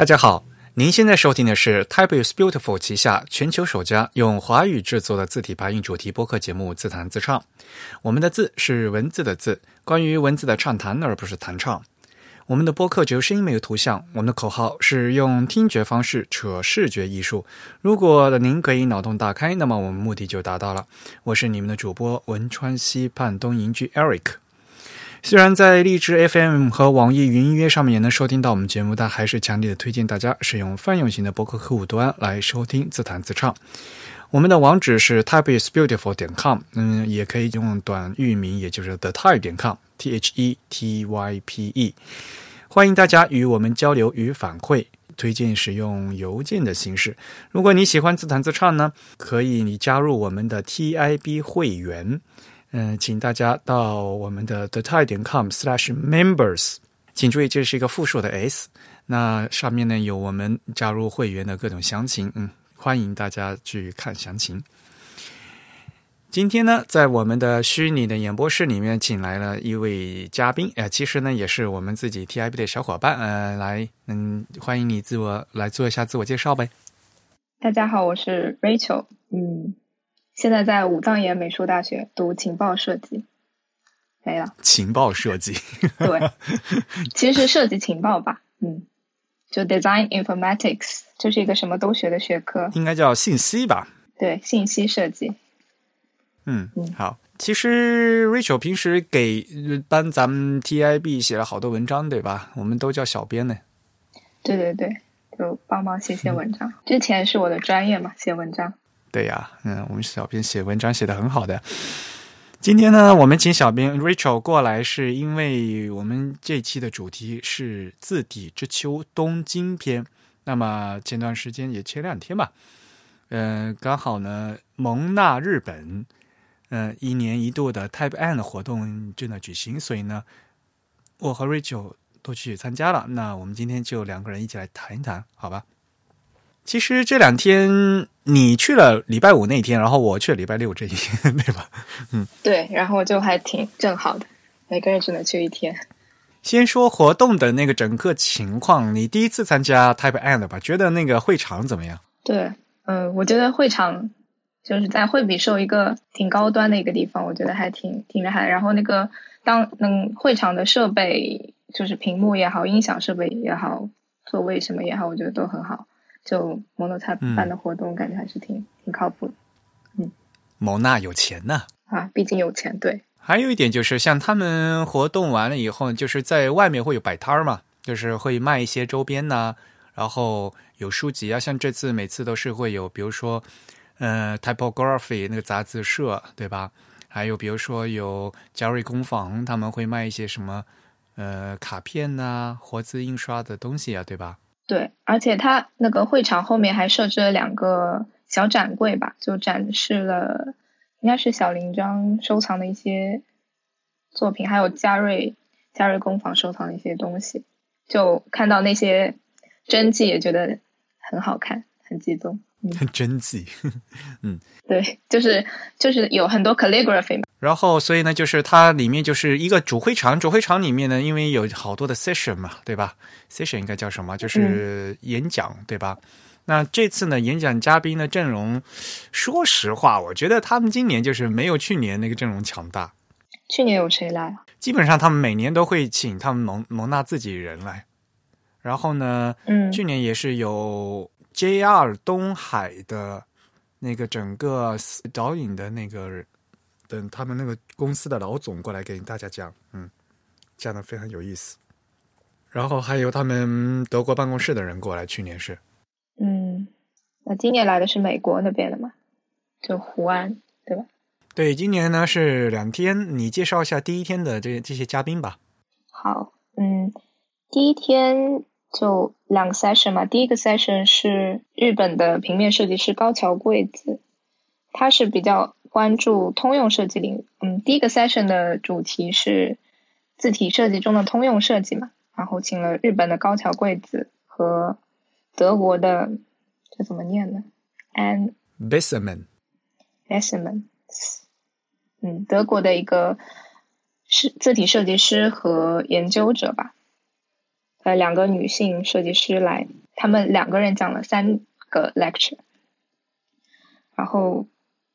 大家好，您现在收听的是 Type is Beautiful 旗下全球首家用华语制作的字体排印主题播客节目《自弹自唱》。我们的字是文字的字，关于文字的畅谈，而不是弹唱。我们的播客只有声音没有图像。我们的口号是用听觉方式扯视觉艺术。如果您可以脑洞大开，那么我们目的就达到了。我是你们的主播汶川西畔东营居 Eric。虽然在荔枝 FM 和网易云音乐上面也能收听到我们节目，但还是强烈的推荐大家使用泛用型的博客客户端来收听自弹自唱。我们的网址是 typeisbeautiful 点 com，嗯，也可以用短域名，也就是 the type 点 com，t h e t y p e。欢迎大家与我们交流与反馈，推荐使用邮件的形式。如果你喜欢自弹自唱呢，可以你加入我们的 TIB 会员。嗯，请大家到我们的 the type 点 com slash members，请注意这是一个复数的 s。那上面呢有我们加入会员的各种详情，嗯，欢迎大家去看详情。今天呢，在我们的虚拟的演播室里面，请来了一位嘉宾，呃，其实呢也是我们自己 TIB 的小伙伴，呃，来，嗯，欢迎你自我来做一下自我介绍呗。大家好，我是 Rachel，嗯。现在在武藏野美术大学读情报设计，没了。情报设计，对，其实是设计情报吧，嗯，就 Design Informatics，这是一个什么都学的学科，应该叫信息吧？对，信息设计。嗯嗯，好。其实 Rachel 平时给帮咱们 TIB 写了好多文章，对吧？我们都叫小编呢。对对对，就帮忙写写文章。之前是我的专业嘛，写文章。对呀，嗯，我们小编写文章写的很好的。今天呢，我们请小编 Rachel 过来，是因为我们这期的主题是字底之秋东京篇。那么前段时间也前两天吧，嗯，刚好呢，蒙纳日本，嗯，一年一度的 Type N 的活动正在举行，所以呢，我和 Rachel 都去参加了。那我们今天就两个人一起来谈一谈，好吧？其实这两天你去了礼拜五那天，然后我去了礼拜六这一天，对吧？嗯，对，然后就还挺正好的，每个人只能去一天。先说活动的那个整个情况，你第一次参加 Type N 的吧？觉得那个会场怎么样？对，嗯，我觉得会场就是在惠比寿一个挺高端的一个地方，我觉得还挺挺厉害。然后那个当嗯会场的设备，就是屏幕也好，音响设备也好，座位什么也好，我觉得都很好。就蒙娜他办的活动，感觉还是挺挺靠谱的。嗯，蒙娜有钱呢啊，毕竟有钱。对，还有一点就是，像他们活动完了以后，就是在外面会有摆摊儿嘛，就是会卖一些周边呐，然后有书籍啊。像这次每次都是会有，比如说，呃，Typography 那个杂志社，对吧？还有比如说有嘉瑞工坊，他们会卖一些什么呃卡片呐、活字印刷的东西啊，对吧？对，而且它那个会场后面还设置了两个小展柜吧，就展示了应该是小林章收藏的一些作品，还有嘉瑞嘉瑞工坊收藏的一些东西。就看到那些真迹，也觉得很好看，很激动。真迹，嗯，对，就是就是有很多 calligraphy 嘛。然后，所以呢，就是它里面就是一个主会场，主会场里面呢，因为有好多的 session 嘛，对吧？session 应该叫什么？就是演讲，对吧？那这次呢，演讲嘉宾的阵容，说实话，我觉得他们今年就是没有去年那个阵容强大。去年有谁来？基本上他们每年都会请他们蒙蒙纳自己人来。然后呢，嗯，去年也是有 JR 东海的那个整个导引的那个。等他们那个公司的老总过来给大家讲，嗯，讲的非常有意思。然后还有他们德国办公室的人过来，去年是，嗯，那今年来的是美国那边的嘛？就胡安，对吧？对，今年呢是两天。你介绍一下第一天的这这些嘉宾吧。好，嗯，第一天就两个 session 嘛。第一个 session 是日本的平面设计师高桥贵子，他是比较。关注通用设计领域，嗯，第一个 session 的主题是字体设计中的通用设计嘛，然后请了日本的高桥贵子和德国的这怎么念呢？An Besseman，Besseman，嗯，德国的一个是字体设计师和研究者吧，呃两个女性设计师来，他们两个人讲了三个 lecture。然后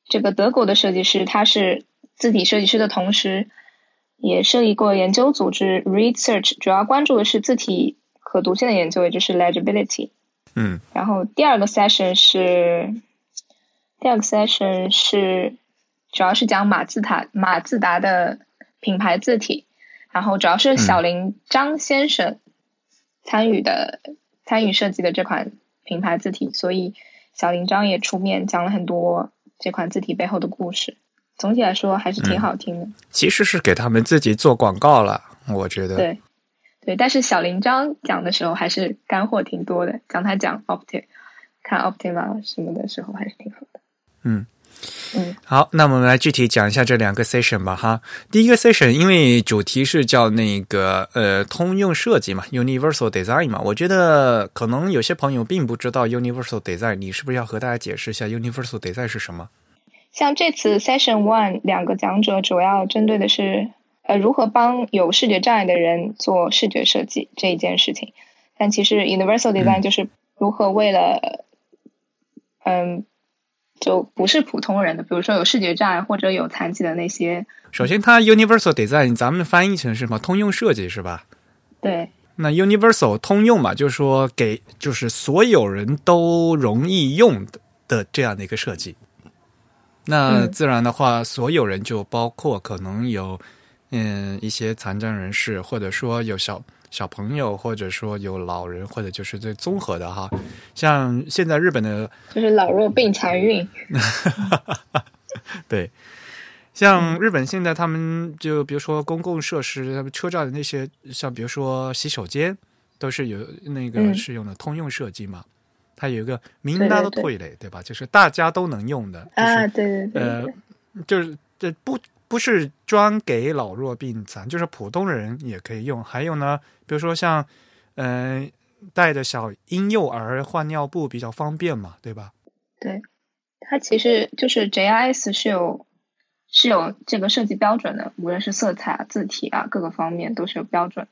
这个德国的设计师，他是字体设计师的同时，也设立过研究组织 Research，主要关注的是字体可读性的研究，也就是 legibility。嗯。然后第二个 session 是第二个 session 是主要是讲马自达马自达的品牌字体。然后主要是小林张先生参与的，参与设计的这款品牌字体，所以小林张也出面讲了很多这款字体背后的故事。总体来说还是挺好听的。其实是给他们自己做广告了，我觉得。对，对，但是小林张讲的时候还是干货挺多的，讲他讲 Opti，看 Optima 什么的时候还是挺好的。嗯。嗯，好，那我们来具体讲一下这两个 session 吧，哈。第一个 session 因为主题是叫那个呃通用设计嘛，universal design 嘛，我觉得可能有些朋友并不知道 universal design，你是不是要和大家解释一下 universal design 是什么？像这次 session one 两个讲者主要针对的是呃如何帮有视觉障碍的人做视觉设计这一件事情，但其实 universal design 就是如何为了嗯。就不是普通人的，比如说有视觉障碍或者有残疾的那些。首先，它 universal design 咱们翻译成是什么？通用设计是吧？对。那 universal 通用嘛，就是说给就是所有人都容易用的的这样的一个设计。那自然的话，所有人就包括可能有嗯一些残障人士，或者说有小。小朋友，或者说有老人，或者就是最综合的哈，像现在日本的，就是老弱病残孕，对，像日本现在他们就比如说公共设施，他们车站的那些，像比如说洗手间，都是有那个是用的通用设计嘛，它有一个明大的退类，对。吧？就是大家都能用的啊，对对对，呃，就是这不。不是专给老弱病残，就是普通人也可以用。还有呢，比如说像，嗯，带着小婴幼儿换尿布比较方便嘛，对吧？对，它其实就是 JIS 是有是有这个设计标准的，无论是色彩、啊字体啊，各个方面都是有标准。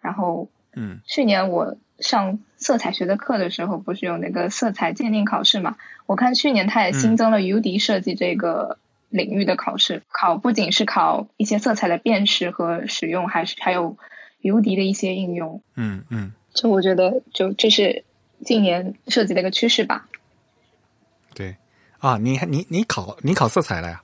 然后，嗯，去年我上色彩学的课的时候，不是有那个色彩鉴定考试嘛？我看去年它也新增了 UD 设计这个。领域的考试考不仅是考一些色彩的辨识和使用，还是还有 UD 的一些应用。嗯嗯，就我觉得，就这是近年设计的一个趋势吧。对啊，你你你考你考色彩了呀？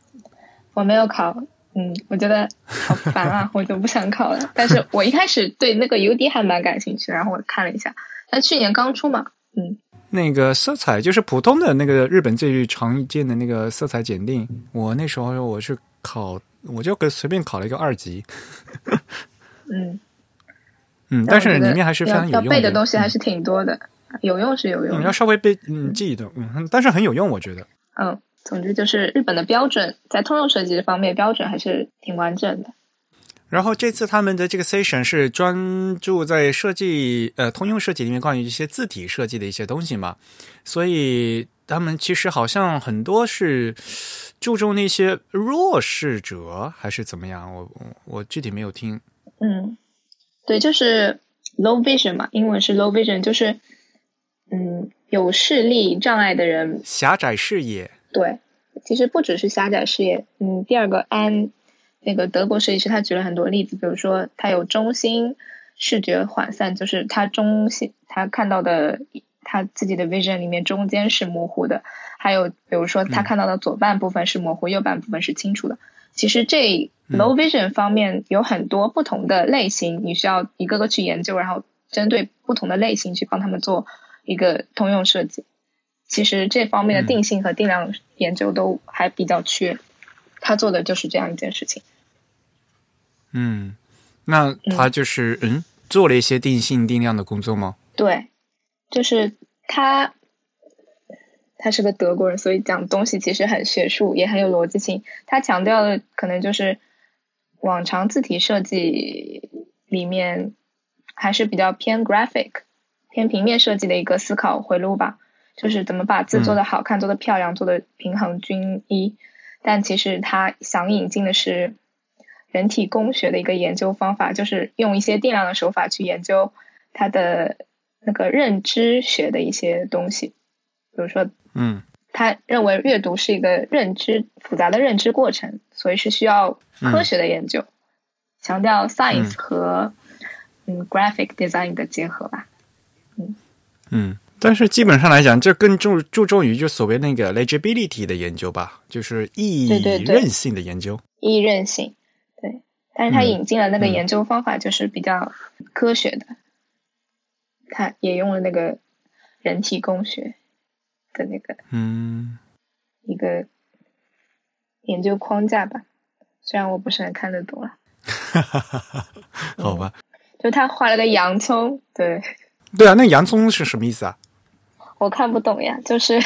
我没有考，嗯，我觉得好烦啊，我就不想考了。但是我一开始对那个 UD 还蛮感兴趣，然后我看了一下，但去年刚出嘛，嗯。那个色彩就是普通的那个日本最常见的那个色彩检定，我那时候我是考，我就给随便考了一个二级。嗯嗯，但是里面还是非常有用，要背的东西还是挺多的，有用是有用，要稍微背嗯记的，嗯，但是很有用，我觉得。嗯，总之就是日本的标准在通用设计这方面标准还是挺完整的。然后这次他们的这个 session 是专注在设计，呃，通用设计里面关于一些字体设计的一些东西嘛，所以他们其实好像很多是注重那些弱势者还是怎么样，我我具体没有听。嗯，对，就是 low vision 嘛，英文是 low vision，就是嗯有视力障碍的人，狭窄视野。对，其实不只是狭窄视野，嗯，第二个 an。那个德国设计师他举了很多例子，比如说他有中心视觉涣散，就是他中心他看到的他自己的 vision 里面中间是模糊的，还有比如说他看到的左半部分是模糊，右半部分是清楚的。其实这 low vision 方面有很多不同的类型，你需要一个个去研究，然后针对不同的类型去帮他们做一个通用设计。其实这方面的定性和定量研究都还比较缺，他做的就是这样一件事情。嗯，那他就是嗯做了一些定性定量的工作吗？对，就是他，他是个德国人，所以讲东西其实很学术，也很有逻辑性。他强调的可能就是往常字体设计里面还是比较偏 graphic、偏平面设计的一个思考回路吧，就是怎么把字做的好看、做的漂亮、做的平衡均一。但其实他想引进的是。人体工学的一个研究方法，就是用一些定量的手法去研究他的那个认知学的一些东西，比如说，嗯。他认为阅读是一个认知复杂的认知过程，所以是需要科学的研究，强调 science 和嗯 graphic design 的结合吧。嗯。嗯，但是基本上来讲，这更注注重于就所谓那个 legibility 的研究吧，就是易对对对。韧性的研究。易韧性，对，但是他嗯引进了那个嗯研究方法，就是比较科学的，他也用了那个人体工学的那个嗯一个研究框架吧，虽然我不是很看得懂了，好吧。就他画了个洋葱，对对啊，那洋葱是什么意思啊？我看不懂呀，就是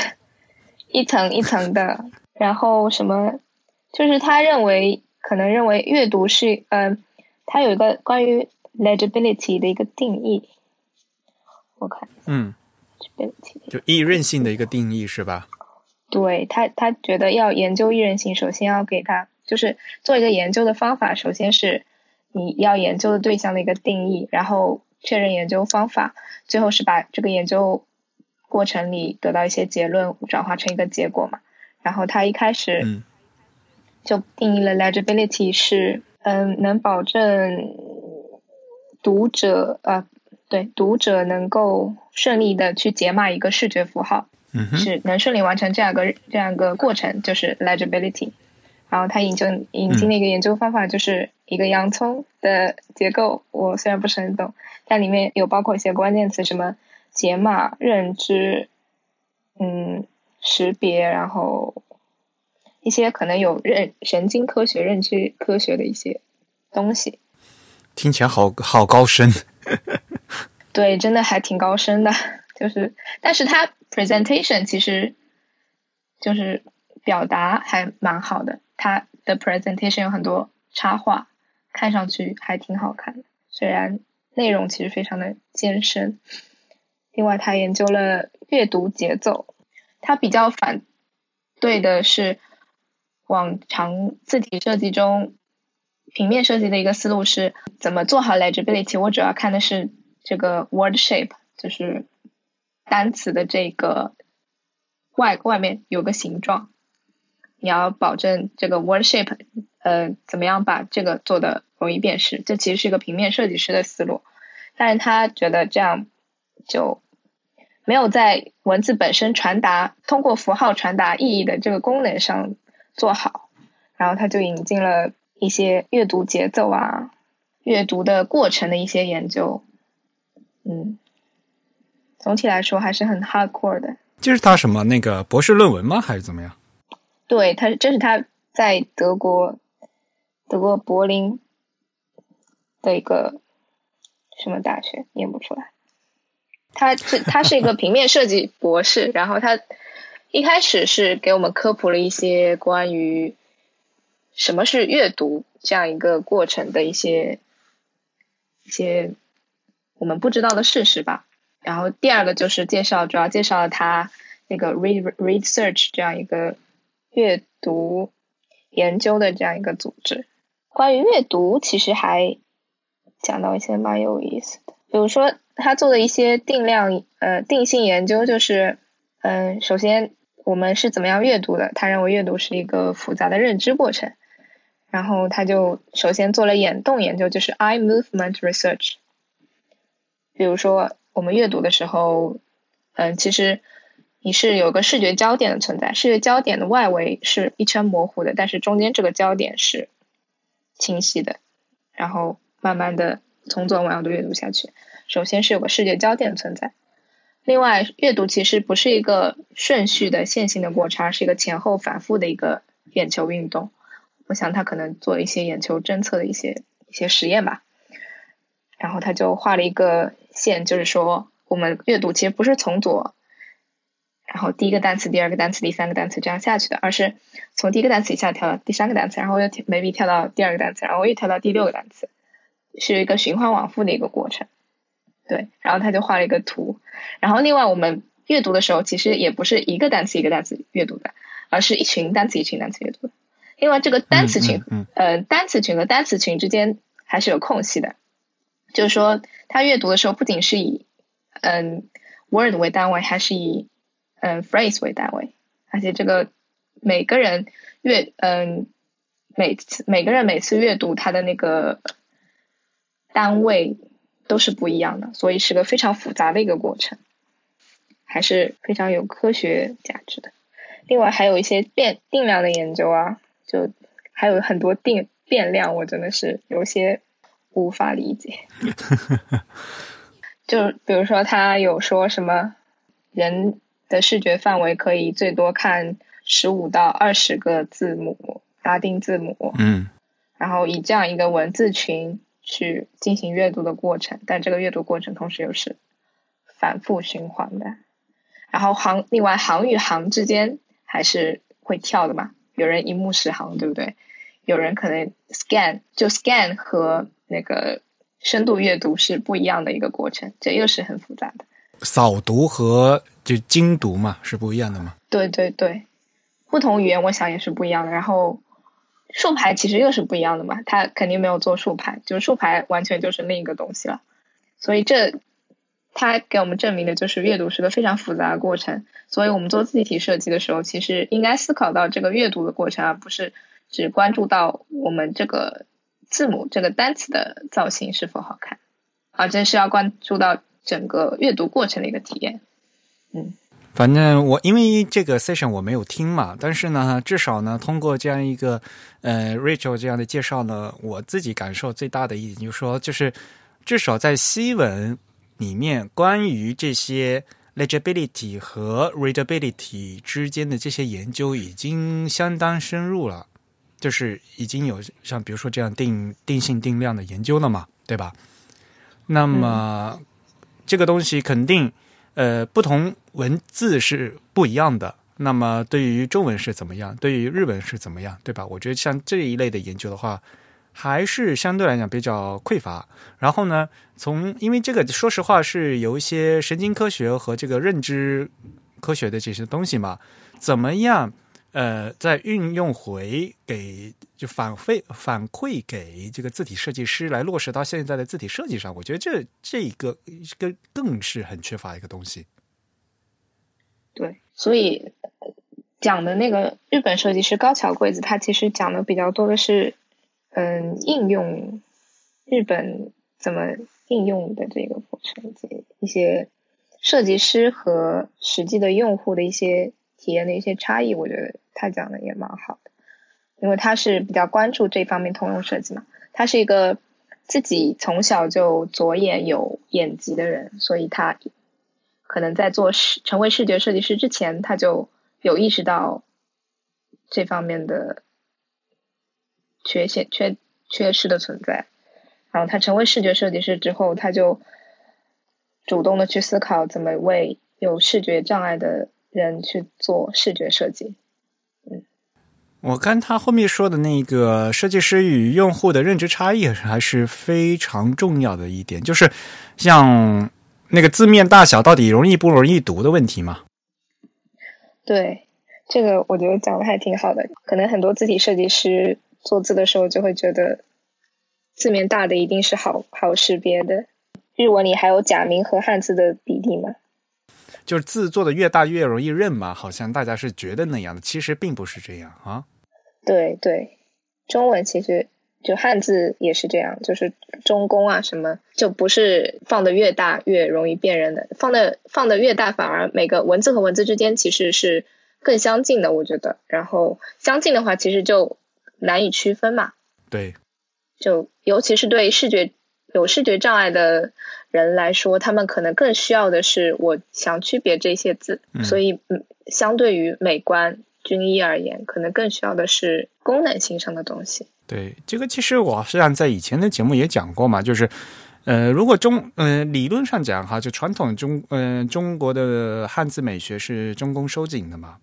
一层一层的，然后什么，就是他认为可能认为阅读是，嗯、它有一个关于 legibility 的一个定义，我看嗯，legibility 就易韧性的一个定义是吧？对他，他觉得要研究易韧性，首先要给他就是做一个研究的方法，首先是你要研究的对象的一个定义，然后确认研究方法，最后是把这个研究过程里得到一些结论转化成一个结果嘛。然后他一开始嗯就定义了 legibility 是嗯能保证读者呃对读者能够顺利的去解码一个视觉符号。嗯，是能顺利完成这样一个这样一个过程，就是 legibility。然后他引进引进的一个研究方法就是一个洋葱的结构，我虽然不是很懂，但里面有包括一些关键词，什么解码、认知，嗯，识别，然后一些可能有认神经科学、认知科学的一些东西。听起来好好高深。对，真的还挺高深的，就是，但是他 presentation 其实就是表达还蛮好的，他的 presentation 有很多插画，看上去还挺好看的，虽然内容其实非常的艰深。另外，他研究了阅读节奏，他比较反对的是往常字体设计中平面设计的一个思路是怎么做好 legibility。我主要看的是这个 word shape，就是单词的这个外外面有个形状，你要保证这个 word shape，呃，怎么样把这个做的容易辨识？这其实是一个平面设计师的思路，但是他觉得这样就没有在文字本身传达通过符号传达意义的这个功能上做好，然后他就引进了一些阅读节奏啊、阅读的过程的一些研究，嗯，总体来说还是很 hardcore 的。这是他什么那个博士论文吗？还是怎么样？对他，这是他在德国德国柏林的一个什么大学，念不出来。他是他是一个平面设计博士，然后他一开始是给我们科普了一些关于什么是阅读这样一个过程的一些一些我们不知道的事实吧。然后第二个就是介绍，主要介绍了他那个 read read search 这样一个阅读研究的这样一个组织。关于阅读，其实还讲到一些蛮有意思的，比如说他做的一些定量呃定性研究，就是嗯、首先我们是怎么样阅读的？他认为阅读是一个复杂的认知过程，然后他就首先做了眼动研究，就是 eye movement research。比如说我们阅读的时候，嗯、其实你是有个视觉焦点的存在，视觉焦点的外围是一圈模糊的，但是中间这个焦点是清晰的，然后慢慢的从左往右的阅读下去。首先是有个视觉焦点存在，另外阅读其实不是一个顺序的线性的过程，而是一个前后反复的一个眼球运动。我想他可能做一些眼球侦测的一些一些实验吧，然后他就画了一个线，就是说我们阅读其实不是从左，然后第一个单词、第二个单词、第三个单词这样下去的，而是从第一个单词一下跳到第三个单词，然后又 maybe 跳到第二个单词，然后又跳到第六个单词，是一个循环往复的一个过程。对，然后他就画了一个图，然后另外我们阅读的时候，其实也不是一个单词一个单词阅读的，而是一群单词一群单词阅读的。另外这个单词群，嗯嗯。呃，单词群和单词群之间还是有空隙的，就是说他阅读的时候不仅是以嗯 word 为单位，还是以嗯 phrase 为单位，而且这个每个人阅嗯每次每个人每次阅读他的那个单位都是不一样的，所以是个非常复杂的一个过程，还是非常有科学价值的。另外还有一些变定量的研究啊，就还有很多定变量，我真的是有些无法理解。就比如说，他有说什么人的视觉范围可以最多看十五到二十个字母拉丁字母，嗯，然后以这样一个文字群去进行阅读的过程，但这个阅读过程同时又是反复循环的。然后行，另外行与行之间还是会跳的嘛，有人一目十行，对不对？有人可能 scan 就 scan 和那个深度阅读是不一样的一个过程，这又是很复杂的。扫读和就精读嘛是不一样的嘛？对对对，不同语言我想也是不一样的。然后竖排其实又是不一样的嘛，他肯定没有做竖排，就是竖排完全就是另一个东西了。所以这他给我们证明的就是阅读是个非常复杂的过程。所以我们做字体设计的时候，其实应该思考到这个阅读的过程，而不是只关注到我们这个字母这个单词的造型是否好看，而真是要关注到整个阅读过程的一个体验。嗯。反正我因为这个 session 我没有听嘛，但是呢，至少呢，通过这样一个呃 Rachel 这样的介绍呢，我自己感受最大的一点就是说，就是至少在西文里面，关于这些 legibility 和 readability 之间的这些研究已经相当深入了，就是已经有像比如说这样定定性定量的研究了嘛，对吧？那么、这个东西肯定。呃，不同文字是不一样的。那么，对于中文是怎么样？对于日文是怎么样？对吧？我觉得像这一类的研究的话，还是相对来讲比较匮乏。然后呢，从因为这个，说实话是有一些神经科学和这个认知科学的这些东西嘛，怎么样？呃，在运用回给就反馈反馈给这个字体设计师来落实到现在的字体设计上，我觉得这这一个更更是很缺乏一个东西。对，所以讲的那个日本设计师高桥贵子，他其实讲的比较多的是，嗯，应用日本怎么应用的这个过程，一些设计师和实际的用户的一些。体验的一些差异，我觉得他讲的也蛮好的，因为他是比较关注这方面通用设计嘛。他是一个自己从小就左眼有眼疾的人，所以他可能在做视成为视觉设计师之前，他就有意识到这方面的缺陷、缺缺失的存在。然后他成为视觉设计师之后，他就主动的去思考怎么为有视觉障碍的。人去做视觉设计，嗯，我看他后面说的那个设计师与用户的认知差异还是非常重要的一点，就是像那个字面大小到底容易不容易读的问题吗。对，这个我觉得讲的还挺好的。可能很多字体设计师做字的时候就会觉得字面大的一定是好好识别的。日文里还有假名和汉字的比例吗？就是字做的越大越容易认嘛，好像大家是觉得那样的，其实并不是这样啊。对对，中文其实就汉字也是这样，就是中宫啊什么，就不是放的越大越容易辨认的，放的放的越大反而每个文字和文字之间其实是更相近的，我觉得。然后相近的话，其实就难以区分嘛。对，就尤其是对视觉有视觉障碍的。人来说，他们可能更需要的是我想区别这些字，所以嗯，相对于美观均一而言，可能更需要的是功能性上的东西。对，这个其实我实际上在以前的节目也讲过嘛，就是呃，如果中呃理论上讲哈，就传统中嗯中国的汉字美学是中宫收紧的嘛，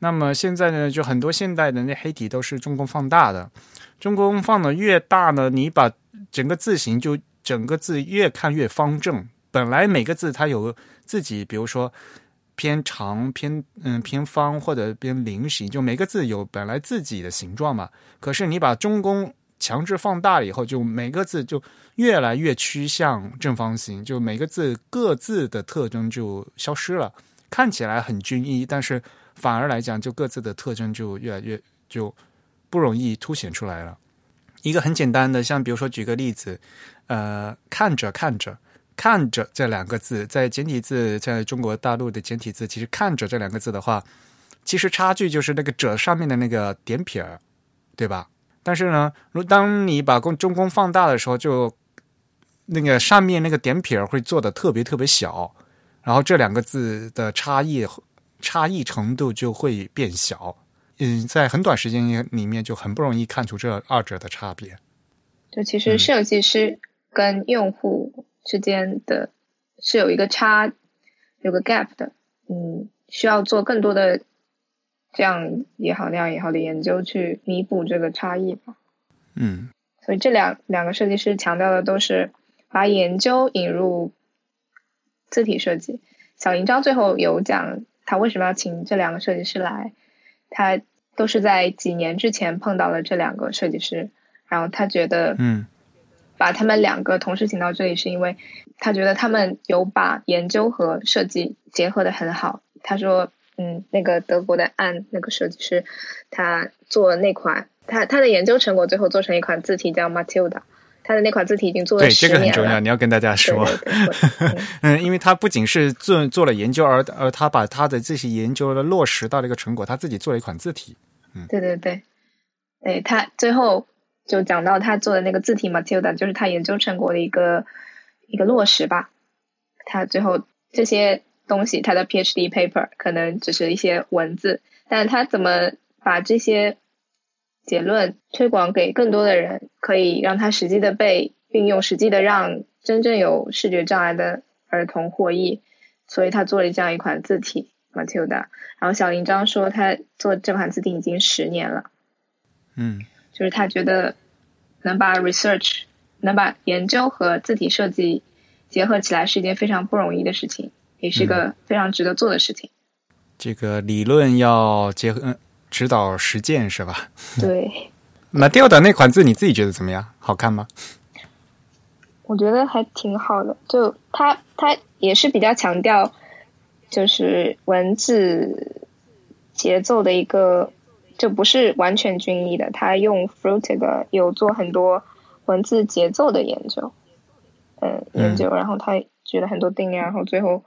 那么现在呢，就很多现代的那黑体都是中宫放大的，中宫放的越大呢，你把整个字形就。整个字越看越方正，本来每个字它有自己，比如说偏长、偏嗯偏方或者偏菱形，就每个字有本来自己的形状嘛。可是你把中宫强制放大了以后，就每个字就越来越趋向正方形，就每个字各自的特征就消失了，看起来很均一，但是反而来讲，就各自的特征就越来越就不容易凸显出来了。一个很简单的，像比如说举个例子，呃，看着看着看着这两个字，在简体字，在中国大陆的简体字，其实看着这两个字的话，其实差距就是那个者上面的那个点撇儿，对吧？但是呢，如当你把公中宫放大的时候，就那个上面那个点撇儿会做的特别特别小，然后这两个字的差异差异程度就会变小。嗯，在很短时间里面就很不容易看出这二者的差别。就其实设计师跟用户之间的是有一个差，有个 gap 的。嗯，需要做更多的这样也好那样也好的研究去弥补这个差异吧。嗯，所以这两两个设计师强调的都是把研究引入字体设计。小银章最后有讲他为什么要请这两个设计师来，他。都是在几年之前碰到了这两个设计师，然后他觉得，嗯，把他们两个同时请到这里，是因为他觉得他们有把研究和设计结合的很好。他说，嗯，那个德国的案那个设计师，他做那款，他他的研究成果最后做成一款字体叫 Matilda。他的那款字体已经做了。对，这个很重要，你要跟大家说。嗯，因为他不仅是做做了研究，而而他把他的这些研究的落实到了一个成果，他自己做了一款字体。嗯，对对对，对他最后就讲到他做的那个字体 Matilda，就是他研究成果的一个一个落实吧。他最后这些东西，他的 PhD paper 可能只是一些文字，但他怎么把这些。结论推广给更多的人，可以让他实际的被运用，实际的让真正有视觉障碍的儿童获益。所以他做了这样一款字体 Matilda。然后小林章说他做这款字体已经十年了。嗯，就是他觉得能把 research 能把研究和字体设计结合起来是一件非常不容易的事情，也是个非常值得做的事情。这个理论要结合。指导实践是吧？对。那掉的那款字你自己觉得怎么样？好看吗？我觉得还挺好的。就它，它也是比较强调，就是文字节奏的一个，就不是完全均一的。他用 Fruit 的有做很多文字节奏的研究，嗯，研究，然后他举了很多定量，然后最后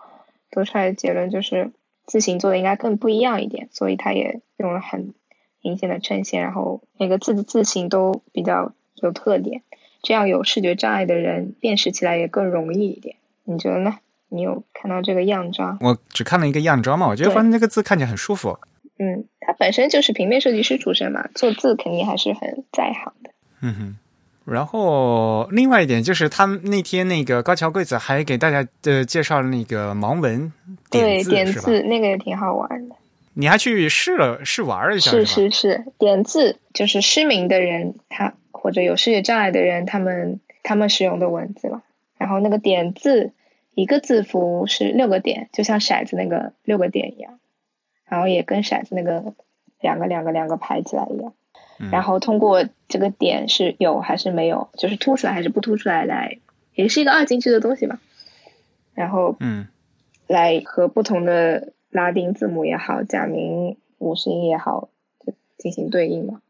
得出来的结论就是。字形做的应该更不一样一点，所以他也用了很明显的衬线，然后每个字的字形都比较有特点，这样有视觉障碍的人辨识起来也更容易一点。你觉得呢？你有看到这个样章？我只看了一个样章嘛，我觉得反正那个字看起来很舒服。嗯，他本身就是平面设计师出身嘛，做字肯定还是很在行的。嗯哼。然后，另外一点就是，他那天那个高桥贵子还给大家呃介绍了那个盲文点字，点字那个也挺好玩的。你还去试了试玩了一下？是是是，点字就是失明的人他或者有视觉障碍的人他们他们使用的文字嘛。然后那个点字一个字符是六个点，就像骰子那个六个点一样，然后也跟骰子那个两个两个两个排起来一样。然后通过这个点是有还是没有，就是凸出来还是不凸出来，来也是一个二进制的东西嘛。然后嗯，来和不同的拉丁字母也好，假名五十音也好，就进行对应嘛。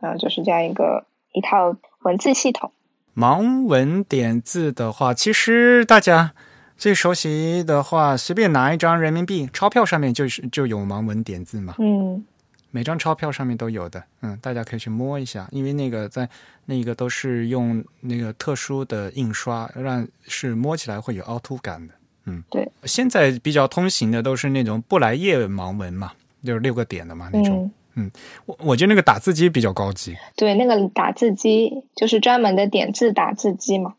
啊，就是这样一个一套文字系统。盲文点字的话，其实大家最熟悉的话，随便拿一张人民币钞票上面就是就有盲文点字嘛。嗯。每张钞票上面都有的，嗯，大家可以去摸一下，因为那个在那个都是用那个特殊的印刷，让是摸起来会有凹凸感的，嗯，对。现在比较通行的都是那种布莱叶盲文嘛，就是六个点的嘛那种，嗯，我我觉得那个打字机比较高级，对，那个打字机就是专门的点字打字机嘛，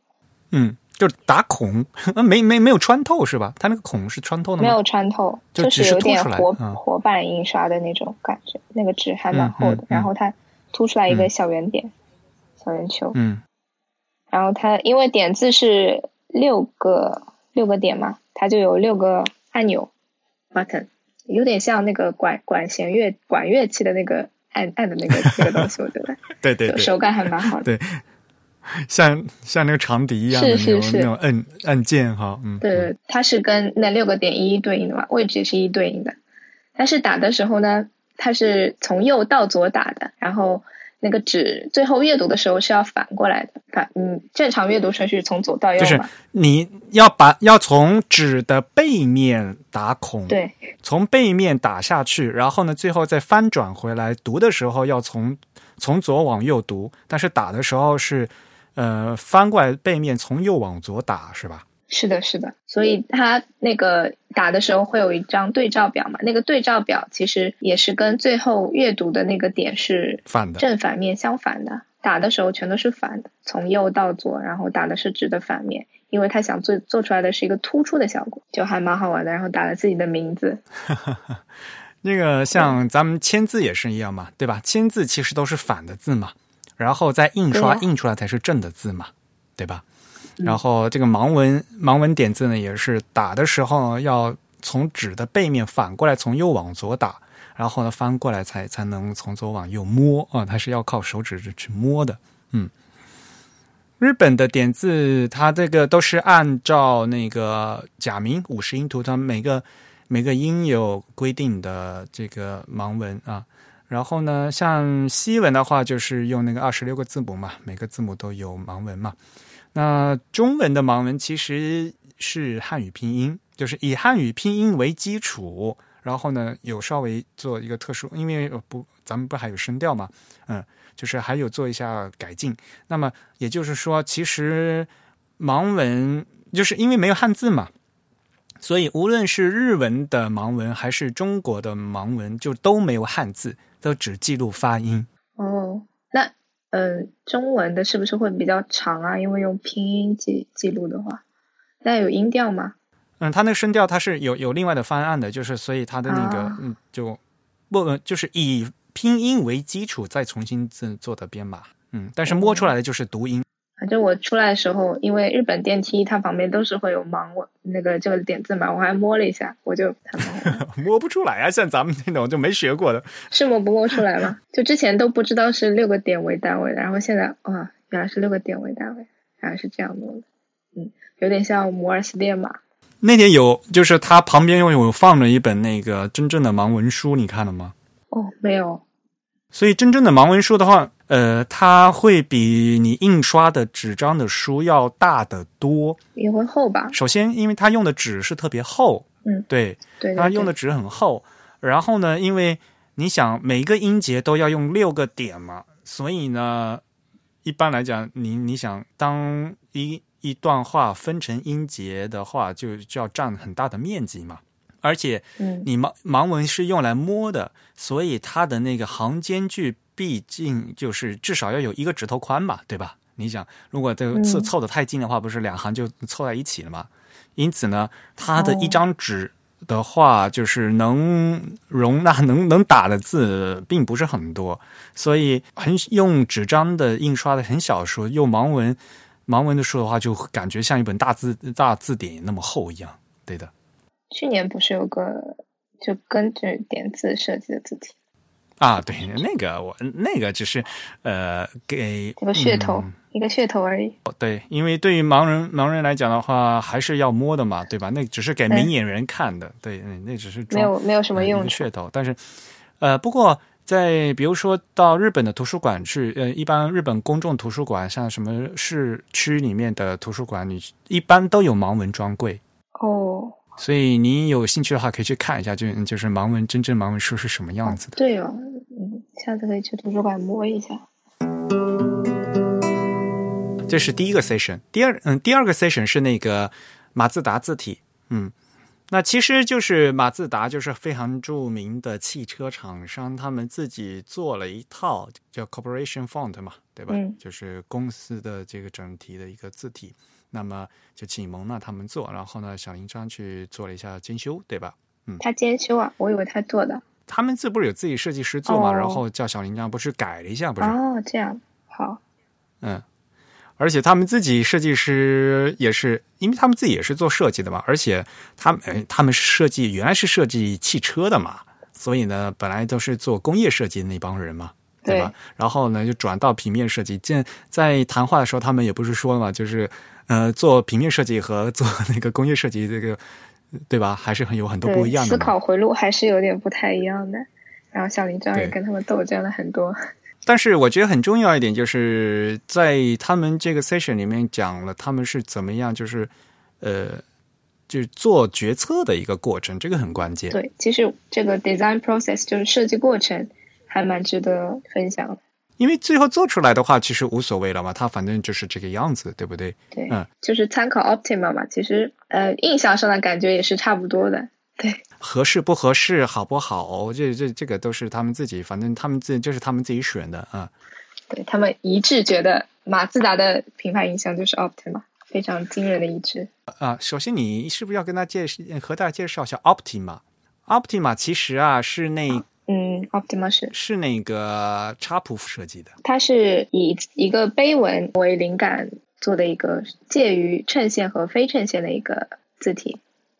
嗯。就是打孔，没没没有穿透是吧？它那个孔是穿透的吗？没有穿透，就是有点活活版印刷的那种感觉。那个纸还蛮厚的，然后它凸出来一个小圆点、小圆球。嗯。然后它因为点字是六个六个点嘛，它就有六个按钮 button，有点像那个管管弦乐管乐器的那个按按的那个那个东西，我觉得 对对对，手感还蛮好的。对，像像那个长笛一样的那种是是。是那种按按键哈，嗯，对，它是跟那六个点一一对应的嘛，位置也是一对应的。但是打的时候呢，它是从右到左打的，然后那个纸最后阅读的时候是要反过来的，反嗯，正常阅读顺序从左到右就是嘛，你要把要从纸的背面打孔，对从背面打下去，然后呢，最后再翻转回来，读的时候要从从左往右读，但是打的时候是呃翻过来背面从右往左打，是吧？是的，是的，所以它那个打的时候会有一张对照表嘛，那个对照表其实也是跟最后阅读的那个点是反的，正反面相反的，打的时候全都是反的，从右到左，然后打的是纸的反面，因为他想做做出来的是一个突出的效果，就还蛮好玩的。然后打了自己的名字，那个像咱们签字也是一样嘛，对吧？签字其实都是反的字嘛，然后再印刷、印出来才是正的字嘛，对吧？然后这个盲文盲文点字呢，也是打的时候要从纸的背面反过来，从右往左打，然后呢翻过来才才能从左往右摸啊，它是要靠手指去摸的。嗯，日本的点字它这个都是按照那个假名五十音图，它每个每个音有规定的这个盲文啊。然后呢，像西文的话，就是用那个二十六个字母嘛，每个字母都有盲文嘛。那中文的盲文其实是汉语拼音，就是以汉语拼音为基础，然后呢有稍微做一个特殊，因为不咱们不还有声调嘛，嗯，就是还有做一下改进。那么也就是说，其实盲文就是因为没有汉字嘛，所以无论是日文的盲文还是中国的盲文，就都没有汉字，都只记录发音。哦，那嗯、呃中文的是不是会比较长啊？因为用拼音记记录的话，那有音调吗？嗯，它那个声调它是有有另外的方案的，就是所以它的那个、啊嗯就不呃就是以拼音为基础再重新做做的编码，嗯，但是摸出来的就是读音。反正我出来的时候，因为日本电梯它旁边都是会有盲文那个这个点字嘛，我还摸了一下，我就还蛮好玩摸不出来啊，像咱们那种就没学过的。是摸不摸出来吗？就之前都不知道是六个点为单位的，然后现在啊，原来是六个点为单位，原来是这样弄的。嗯，有点像摩尔斯电码。那天有，就是它旁边又有放着一本那个真正的盲文书，你看了吗？哦，没有。所以真正的盲文书的话，呃，它会比你印刷的纸张的书要大得多。也会厚吧？首先，因为它用的纸是特别厚，嗯，对，它用的纸很厚。然后呢，因为你想每一个音节都要用六个点嘛，所以呢，一般来讲，你你想当一一段话分成音节的话，就就要占很大的面积嘛。而且嗯你盲盲文是用来摸的，所以它的那个行间距毕竟就是至少要有一个指头宽嘛，对吧？你想，如果这个凑嗯凑得太近的话，不是两行就凑在一起了吗？因此呢，它的一哦张纸的话，就是能容纳 能能打的字并不是很多，所以很用纸张的印刷的很小的书，用盲文盲文的书的话，就感觉像一本大字大字典那么厚一样。对的去年不是有个就根据点字设计的字体，啊，对那个我那个只是呃给一个噱头、嗯一个噱头而已。对，因为对于盲人盲人来讲的话，还是要摸的嘛，对吧？那只是给明眼人看的，对，嗯那只是没有没有什么用噱头。但是，呃，不过在比如说到日本的图书馆去，呃，一般日本公众图书馆，像什么市区里面的图书馆，你一般都有盲文专柜。哦，所以您有兴趣的话，可以去看一下，就就是盲文真正盲文书是什么样子的。对哦，嗯，下次可以去图书馆摸一下。这是第一个 session。第二，嗯，第二个 session 是那个马自达字体，嗯，那其实就是马自达就是非常著名的汽车厂商，他们自己做了一套叫 Corporation Font 嘛，对吧？嗯就是公司的这个整体的一个字体。那么就启蒙了他们做，然后呢，小林章去做了一下监修，对吧？嗯他监修啊，我以为他做的。他们这不是有自己设计师做嘛，哦然后叫小林章不是改了一下，不是？哦，这样好。嗯，而且他们自己设计师也是，因为他们自己也是做设计的嘛，而且他们呃他们是设计原来是设计汽车的嘛，所以呢，本来都是做工业设计的那帮人嘛，对吧？然后呢，就转到平面设计。见在谈话的时候，他们也不是说了嘛，就是呃，做平面设计和做那个工业设计，这个对吧？还是很有很多不一样的。思考回路还是有点不太一样的。然后小林章也跟他们斗争了很多。但是我觉得很重要一点，就是在他们这个 session 里面讲了他们是怎么样，就是呃。就是做决策的一个过程，这个很关键。对，其实这个 design process 就是设计过程，还蛮值得分享的。因为最后做出来的话，其实无所谓了嘛，它反正就是这个样子，对不对？对，嗯，就是参考 Optima 嘛，其实呃，印象上的感觉也是差不多的。对，合适不合适，好不好？这这这个都是他们自己，反正他们自就是他们自己选的啊。对他们一致觉得马自达的品牌印象就是 Optima。非常惊人的一致啊！首先，你是不是要跟他介和大家介绍一下 Optima？Optima 其实啊是那嗯，Optima 是是那个查普夫设计的。它是以一个碑文为灵感做的一个介于衬线和非衬线的一个字体。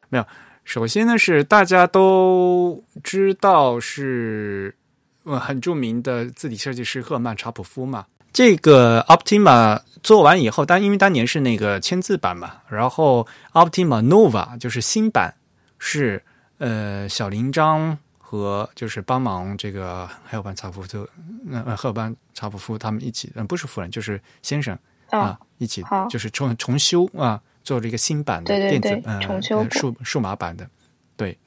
没有，首先呢是大家都知道是很著名的字体设计师赫曼查普夫嘛。这个 Optima 做完以后，当因为当年是那个签字版嘛，然后 Optima Nova 就是新版，是呃小铃章和就是帮忙这个赫班查普夫，呃赫班查普夫他们一起，嗯不是夫人就是先生啊一起就是重重修啊做了一个新版的电子呃数数码版的对，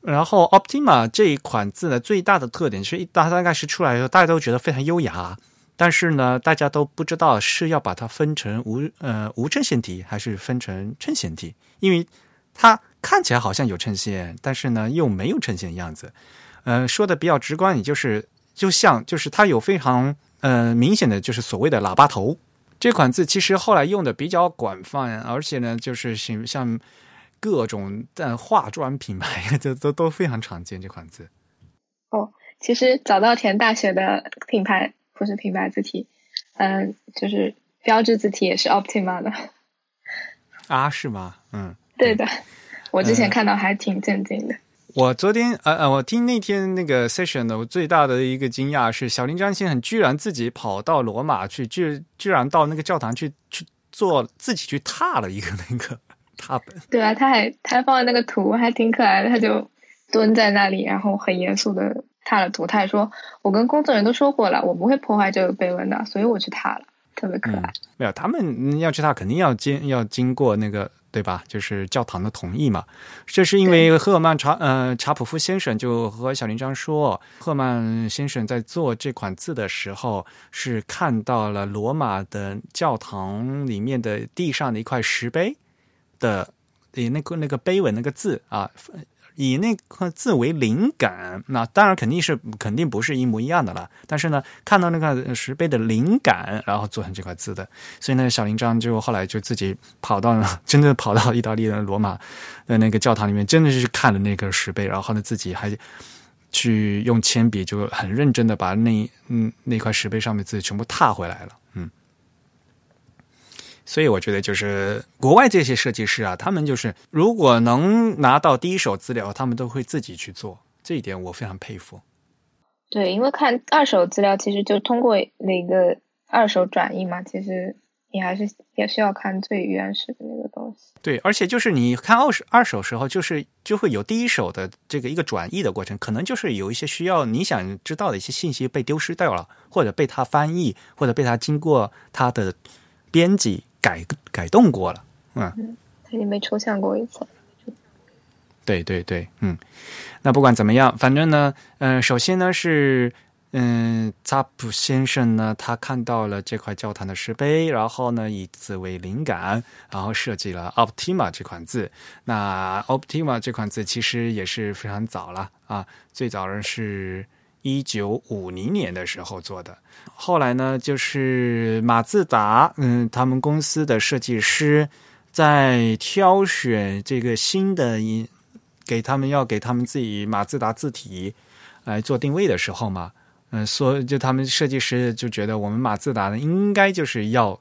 然后 Optima 这一款字呢最大的特点是一大大概是出来的时候大家都觉得非常优雅。但是呢，大家都不知道是要把它分成无呃无衬线体，还是分成衬线体，因为它看起来好像有衬线，但是呢又没有衬线的样子。呃，说的比较直观，也就是就像就是它有非常呃明显的就是所谓的喇叭头这款字，其实后来用的比较广泛，而且呢就是像像各种的化妆品牌 都都都非常常见这款字。哦，其实早稻田大学的品牌。不是品牌字体，嗯，就是标志字体也是 Optima 的啊？是吗？嗯，对的，我之前看到还挺震惊的。我昨天呃呃，我听那天那个 session 的，我最大的一个惊讶是，小林张先生居然自己跑到罗马去，居居然到那个教堂去去做，自己去踏了一个那个 踏本。对啊，他还他还放的那个图还挺可爱的，他就蹲在那里，然后很严肃的。踏了图，他还说：“我跟工作人员都说过了，我不会破坏这个碑文的，所以我去踏了，特别可爱。”没有，他们要去踏，肯定要经要经过那个对吧？就是教堂的同意嘛。这是因为赫尔曼查呃查普夫先生就和小林章说，赫曼先生在做这款字的时候，是看到了罗马的教堂里面的地上的一块石碑的以那个那个碑文那个字啊。以那个字为灵感，那当然肯定是肯定不是一模一样的了。但是呢，看到那个石碑的灵感，然后做成这块字的。所以呢，小林章就后来就自己跑到 真的跑到意大利的罗马的那个教堂里面，真的是看了那个石碑，然后呢自己还去用铅笔就很认真的把那嗯那块石碑上面字全部踏回来了。所以我觉得，就是国外这些设计师啊，他们就是如果能拿到第一手资料，他们都会自己去做。这一点我非常佩服。对，因为看二手资料，其实就通过那个二手转印嘛，其实你还是也是要看最原始的那个东西。对，而且就是你看二手二手时候，就是就会有第一手的这个一个转译的过程，可能就是有一些需要你想知道的一些信息被丢失掉了，或者被他翻译，或者被他经过他的编辑。改改动过了，嗯，他已经被抽象过一次。对对对，嗯，那不管怎么样，反正呢，嗯，首先呢是，嗯，扎普先生呢，他看到了这块教堂的石碑，然后呢以此为灵感，然后设计了 Optima 这款字。那 Optima 这款字其实也是非常早了啊，最早人是。一九五零年的时候做的，后来呢，就是马自达，嗯，他们公司的设计师在挑选这个新的一，给他们要给他们自己马自达字体来做定位的时候嘛，嗯，所以就他们设计师就觉得我们马自达呢，应该就是要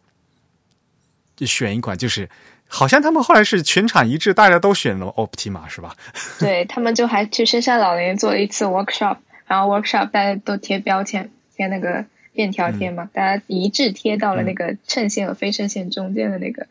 选一款就是好像他们后来是全场一致，大家都选了 Optima 是吧？对他们就还去深山老林做了一次 workshop，然后 workshop 大家都贴标签，贴那个便条贴嘛，大家一致贴到了那个衬线和非衬线中间的那个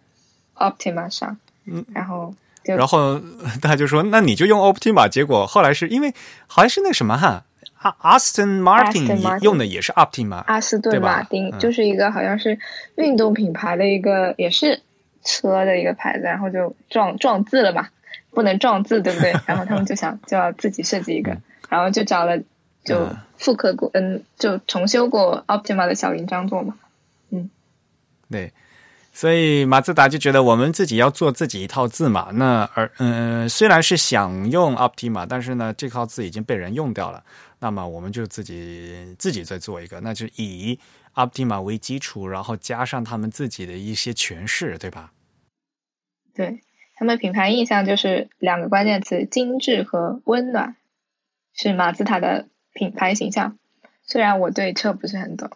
Optima 上，嗯，然后就然后大家就说那你就用 Optima，结果后来是因为好像是那什么哈。阿阿斯顿马丁用的也是 Optima，阿斯顿马丁就是一个好像是运动品牌的一个也是车的一个牌子，然后就撞撞字了嘛，不能撞字对不对？然后他们就想就要自己设计一个，然后就找了就复刻过嗯就重修过 Optima 的小林章做嘛，嗯，对，所以马自达就觉得我们自己要做自己一套字嘛，那而嗯虽然是想用 Optima，但是呢这套字已经被人用掉了。那么我们就自己自己再做一个，那就以 Optima 为基础，然后加上他们自己的一些诠释，对吧？对他们品牌印象就是两个关键词：精致和温暖，是马自达的品牌形象。虽然我对车不是很懂，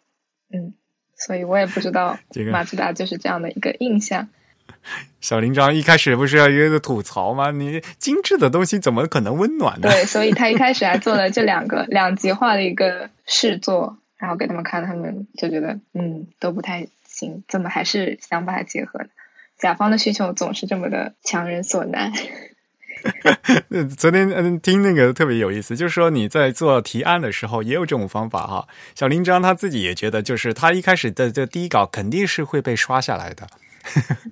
嗯，所以我也不知道马自达就是这样的一个印象。小林章一开始不是要约着吐槽吗？你精致的东西怎么可能温暖呢？对，所以他一开始还做了这两个两极化的一个试做，然后给他们看，他们就觉得嗯都不太行，怎么还是想把它结合呢？甲方的需求总是这么的强人所难。昨天嗯听那个特别有意思，就是说你在做提案的时候也有这种方法哈。小林章他自己也觉得，就是他一开始的这第一稿肯定是会被刷下来的。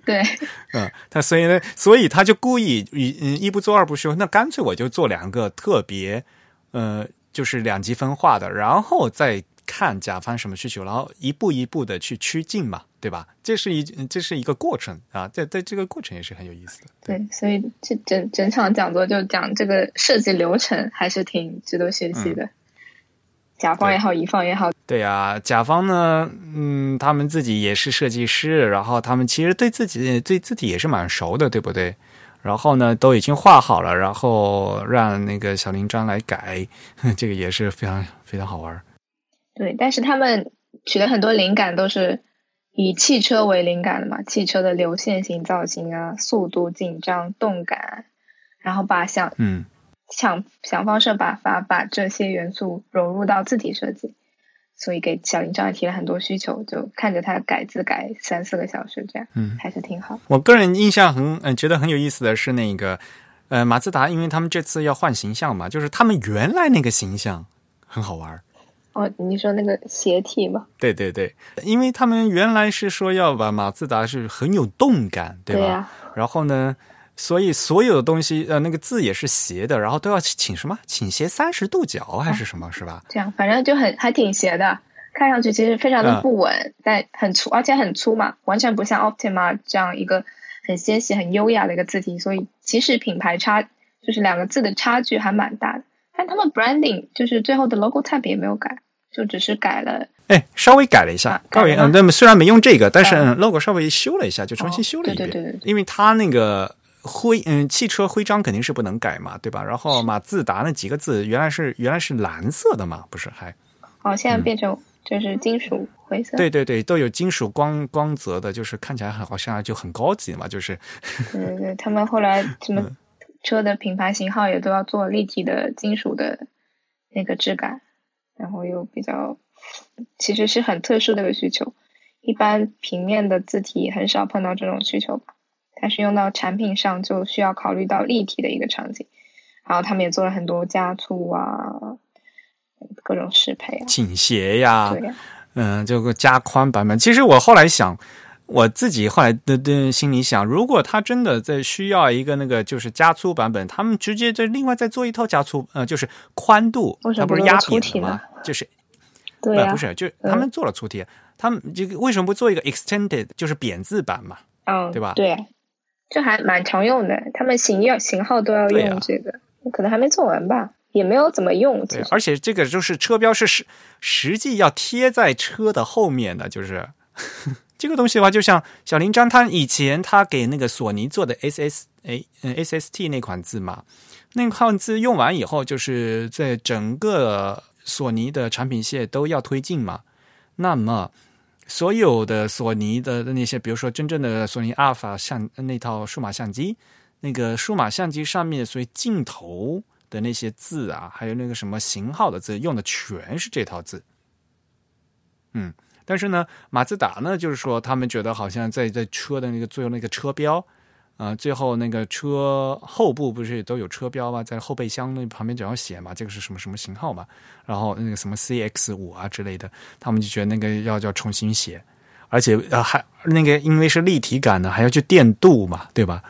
对，嗯，他所以呢，所以他就故意一嗯一不做二不休，那干脆我就做两个特别，呃，就是两极分化的，然后再看甲方什么需求，然后一步一步的去趋近嘛，对吧？这是一这是一个过程啊，在在这个过程也是很有意思的。对，所以这整整场讲座就讲这个设计流程，还是挺值得学习的。甲方也好，乙方也好，对呀，甲方呢，嗯，他们自己也是设计师，然后他们其实对自己对字体也是蛮熟的，对不对？然后呢，都已经画好了，然后让那个小林章来改，这个也是非常非常好玩。对，但是他们取得很多灵感都是以汽车为灵感的嘛，汽车的流线型造型啊，速度、紧张、动感，然后把想嗯。想想方设法把把这些元素融入到字体设计，所以给小林章也提了很多需求，就看着他改字改三四个小时，这样，嗯，还是挺好。我个人印象很嗯觉得很有意思的是那个呃马自达，因为他们这次要换形象嘛，就是他们原来那个形象很好玩。哦，你说那个斜体吗？对对对，因为他们原来是说要把马自达是很有动感，对吧？然后呢？所以所有的东西，呃，那个字也是斜的，然后都要倾什么倾斜三十度角还是什么，是吧？这样，反正就很还挺斜的，看上去其实非常的不稳，但很粗，而且很粗嘛，完全不像 Optima 这样一个很纤细、很优雅的一个字体。所以其实品牌差就是两个字的差距还蛮大的。但他们 branding 就是最后的 logo type 也没有改，就只是改了，哎，稍微改了一下，高原嗯，那么虽然没用这个，但是 logo 稍微修了一下，就重新修了一遍，对对对，因为它那个。徽嗯，汽车徽章肯定是不能改嘛，对吧？然后马自达那几个字原来是原来是蓝色的嘛，不是还？哦，现在变成就是金属灰色。对对对，都有金属光光泽的，就是看起来很好像就很高级嘛，就是。对对对，他们后来什么车的品牌型号也都要做立体的金属的那个质感，然后又比较，其实是很特殊的一个需求，一般平面的字体很少碰到这种需求吧。但是用到产品上就需要考虑到立体的一个场景，然后他们也做了很多加粗啊，各种适配啊，倾斜呀，对，嗯，就个加宽版本。其实我后来想，我自己后来的的心里想，如果他真的在需要一个那个就是加粗版本，他们直接在另外再做一套加粗，呃，就是宽度，它不是压扁的吗？就是，对不是，就他们做了粗体，他们这个为什么不做一个 extended，就是扁字版嘛？嗯，对吧？对。这还蛮常用的，他们型要型号都要用这个，可能还没做完吧，也没有怎么用。对，而且这个就是车标是实实际要贴在车的后面的，就是这个东西的话，就像小林章他以前他给那个索尼做的 S S A 嗯 S S T 那款字嘛，那款字用完以后，就是在整个索尼的产品线都要推进嘛，那么。所有的索尼的那些，比如说真正的索尼阿尔法相那套数码相机，那个数码相机上面所以镜头的那些字啊，还有那个什么型号的字，用的全是这套字。嗯，但是呢，马自达呢，就是说他们觉得好像在在车的那个最后那个车标。啊，最后那个车后部不是都有车标吗？在后备箱那旁边只要写嘛，这个是什么什么型号嘛？然后那个什么 CX 五啊之类的，他们就觉得那个要要重新写，而且呃还那个因为是立体感的，还要去电镀嘛，对吧？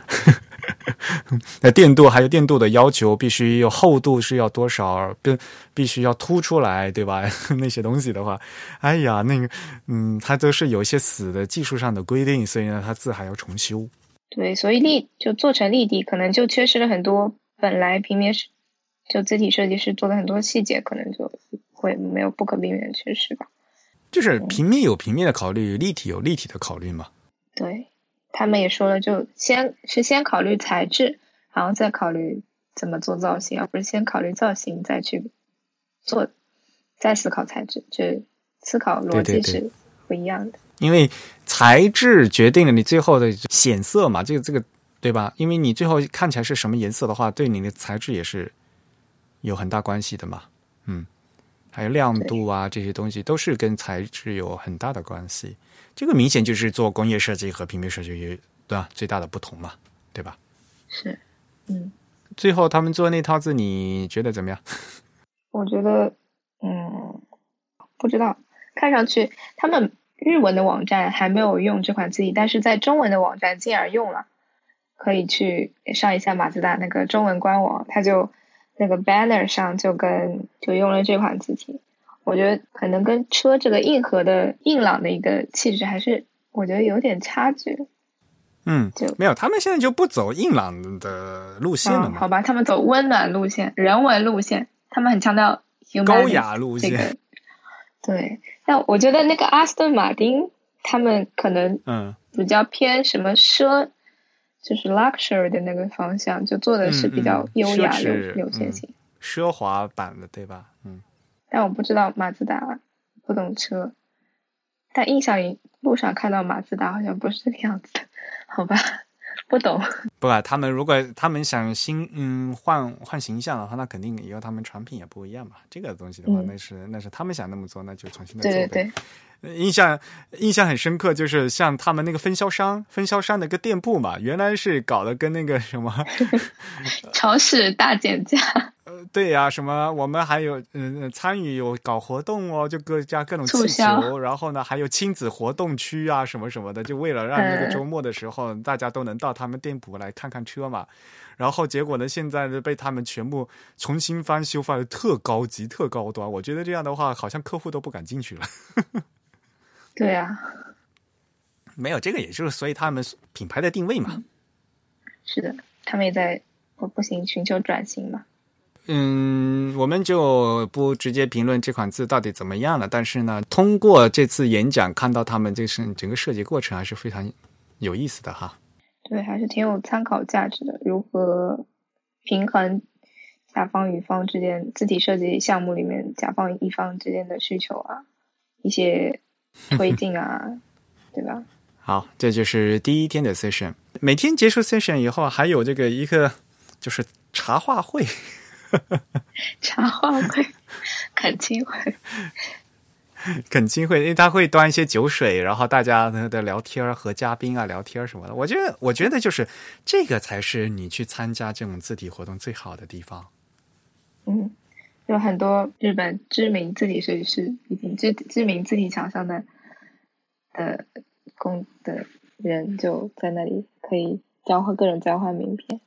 那电镀还有电镀的要求，必须有厚度是要多少，必必须要凸出来，对吧？那些东西的话，哎呀，那个嗯，它都是有一些死的技术上的规定，所以呢，它字还要重修。对，所以立就做成立体，可能就缺失了很多本来平面是就字体设计师做的很多细节，可能就会没有不可避免的缺失吧。就是平面有平面的考虑，立体有立体的考虑嘛。对他们也说了，就先是先考虑材质，然后再考虑怎么做造型，而不是先考虑造型再去做，再思考材质，就思考逻辑是不一样的。因为材质决定了你最后的显色嘛，这个这个对吧？因为你最后看起来是什么颜色的话，对你的材质也是有很大关系的嘛。嗯，还有亮度啊这些东西都是跟材质有很大的关系。这个明显就是做工业设计和平面设计有对吧最大的不同嘛，对吧？是，嗯。最后他们做那套字，你觉得怎么样？我觉得，嗯，不知道，看上去他们。日文的网站还没有用这款字体，但是在中文的网站竟然用了，可以去上一下马自达那个中文官网，它就那个 banner 上就跟就用了这款字体。我觉得可能跟车这个硬核的硬朗的一个气质还是我觉得有点差距。嗯，就没有，他们现在就不走硬朗的路线了嘛？好吧，他们走温暖路线、人文路线，他们很强调高雅路线。对，但我觉得那个阿斯顿马丁，他们可能嗯比较偏什么奢，就是 luxury 的那个方向，就做的是比较优雅有有线型，奢华版的，对吧？嗯。但我不知道马自达，不懂车，但印象里路上看到马自达好像不是这个样子的，好吧。不懂，不啊，他们如果他们想新嗯换换形象的话，那肯定以后他们产品也不一样嘛。这个东西的话，那是那是他们想那么做，那就重新的做呗。印象印象很深刻，就是像他们那个分销商，分销商的一个店铺嘛，原来是搞的跟那个什么 超市大减价。呃，对呀，什么我们还有嗯参与有搞活动哦，就各家各种气球，然后呢还有亲子活动区啊什么什么的，就为了让那个周末的时候大家都能到他们店铺来看看车嘛。然后结果呢，现在呢被他们全部重新翻修，翻的特高级、特高端。我觉得这样的话，好像客户都不敢进去了。对呀，没有这个，也就是所以他们品牌的定位嘛。是的，他们也在我不行寻求转型嘛。嗯，我们就不直接评论这款字到底怎么样了。但是呢，通过这次演讲看到他们这是整个设计过程还是非常有意思的哈。对，还是挺有参考价值的。如何平衡甲方乙方之间字体设计项目里面甲方乙方之间的需求啊，一些。推进啊，对吧？好，这就是第一天的 session。每天结束 session 以后，还有这个一个就是茶话会。茶话会，恳亲会，恳亲会，因为他会端一些酒水，然后大家的聊天和嘉宾啊聊天什么的。我觉得，我觉得就是这个才是你去参加这种字体活动最好的地方。嗯。有很多日本知名字体设计师，以及知知名字体厂商的的工的人，就在那里可以交换各种交换名片，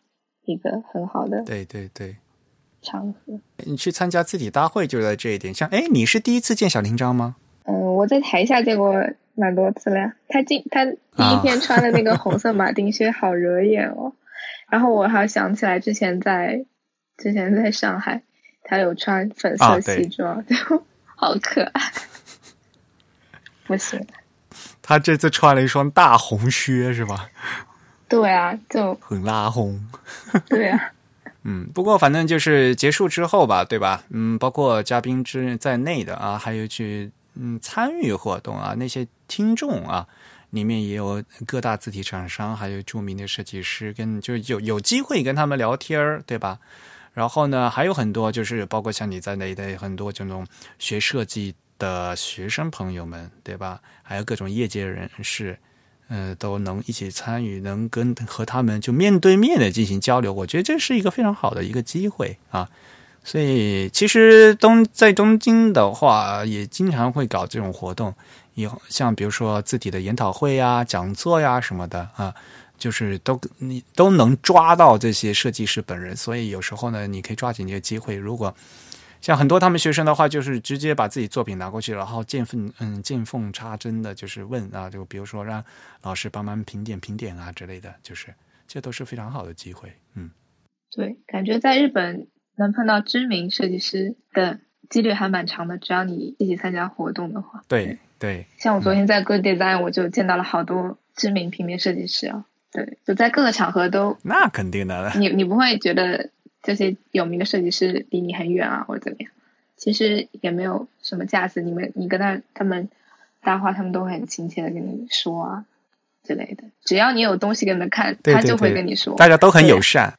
一个很好的对对对场合。你去参加字体大会就在这一点，像哎，你是第一次见小林章吗？嗯，我在台下见过蛮多次了。他今他第一天穿的那个红色马丁靴好惹眼哦，然后我还想起来之前在之前在上海。他有穿粉色西装，就好可爱，不行。他这次穿了一双大红靴，是吧？对啊，就很拉轰。对啊，嗯，不过反正就是结束之后吧，对吧？嗯，包括嘉宾之在内的啊，还有去嗯参与活动啊，那些听众啊，里面也有各大字体厂商，还有著名的设计师，跟就有有机会跟他们聊天儿，对吧？然后呢，还有很多就是包括像你在内的很多这种学设计的学生朋友们，对吧？还有各种业界人士。呃，都能一起参与，能跟和他们就面对面的进行交流，我觉得这是一个非常好的一个机会啊。所以，其实东在东京的话，也经常会搞这种活动，以后像比如说字体的研讨会呀、讲座呀什么的啊，就是都你都能抓到这些设计师本人。所以有时候呢，你可以抓紧这个机会，如果。像很多他们学生的话，就是直接把自己作品拿过去，然后见缝嗯见缝插针的，就是问啊，就比如说让老师帮忙评点评点啊之类的，就是这都是非常好的机会。嗯，对，感觉在日本能碰到知名设计师的几率还蛮长的，只要你一起参加活动的话。对对，像我昨天在 Good Design，我就见到了好多知名平面设计师啊。对，就在各个场合都。那肯定的。你你不会觉得？这些有名的设计师离你很远啊，或者怎么样？其实也没有什么架子，你们你跟他他们搭话，他们都会很亲切的跟你说啊之类的。只要你有东西给他们看，他就会跟你说。大家都很友善。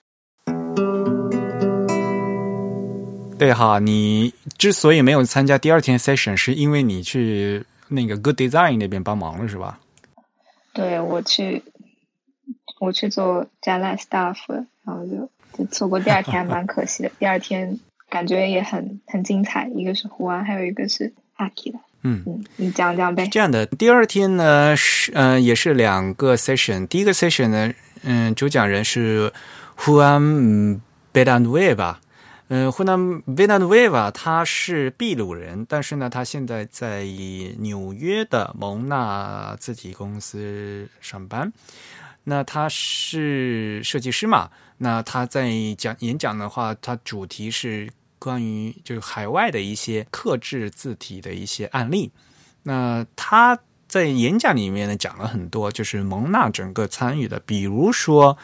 对哈，你之所以没有参加第二天 session，是因为你去那个 Good Design 那边帮忙了，是吧？对，我去我去做展览 staff，然后就。错过第二天还蛮可惜的，第二天感觉也很很精彩，一个是胡安，还有一个是阿 K 的。嗯嗯，你讲讲呗。这样的，第二天呢是嗯也是两个 session，第一个 session 呢，嗯，主讲人是胡安贝达努维吧，嗯，胡安贝达努维吧，他是秘鲁人，但是呢，他现在在纽约的蒙纳字体公司上班。那他是设计师嘛？那他在讲演讲的话，他主题是关于就是海外的一些克制字体的一些案例。那他在演讲里面呢讲了很多，就是蒙纳整个参与的，比如说，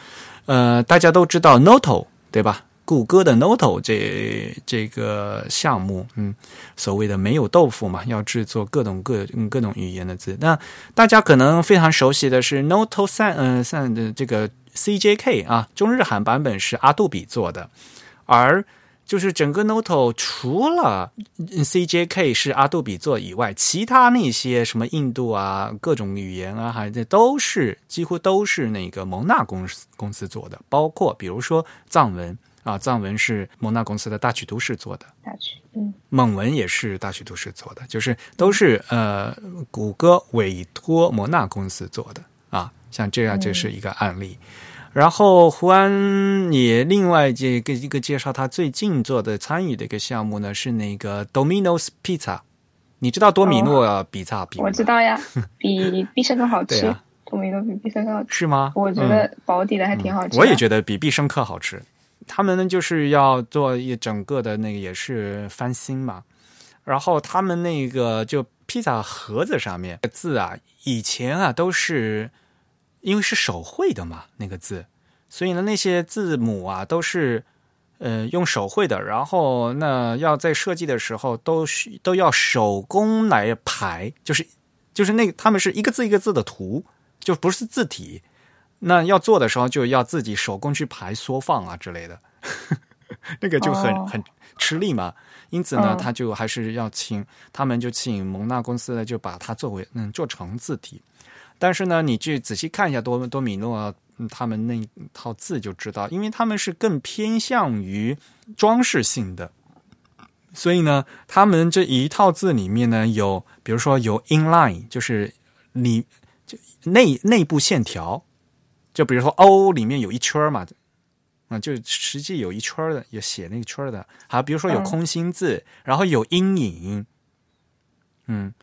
呃，大家都知道 Noto 对吧？谷歌的 Noto 这这个项目，嗯，所谓的没有豆腐嘛，要制作各种各各种语言的字。那大家可能非常熟悉的是 Noto 三，嗯，三的这个 CJK 啊，中日韩版本是阿杜比做的，而就是整个 Noto 除了 CJK 是阿杜比做以外，其他那些什么印度啊、各种语言啊，还这都是几乎都是那个蒙纳公司公司做的，包括比如说藏文。啊，藏文是蒙纳公司的大曲都市做的，大曲，嗯，蒙文也是大曲都市做的，就是都是呃，谷歌委托蒙纳公司做的。啊，像这样就是一个案例。然后胡安也另外这个一个介绍，他最近做的参与的一个项目呢是那个 Domino's Pizza，你知道多米诺比萨比？我知道呀，比必胜客好吃，多米诺比必胜客好吃是吗？我觉得保底的还挺好吃，我也觉得比必胜客好吃。他们呢就是要做一整个的那个也是翻新嘛，然后他们那个就披萨盒子上面字啊，以前啊都是因为是手绘的嘛那个字，所以呢那些字母啊都是呃用手绘的，然后那要在设计的时候都是都要手工来排，就是就是那个他们是一个字一个字的图，就不是字体。那要做的时候就要自己手工去排缩放啊之类的，那个就很很吃力嘛。因此呢，他就还是要请他们就请蒙纳公司呢，就把它作为嗯做成字体。但是呢，你去仔细看一下多多米诺他们那套字就知道，因为他们是更偏向于装饰性的，所以呢，他们这一套字里面呢有，比如说有 inline，就是你就内内部线条。就比如说 O 里面有一圈嘛，啊，就实际有一圈的，有写那个圈的。好，比如说有空心字，然后有阴影，嗯，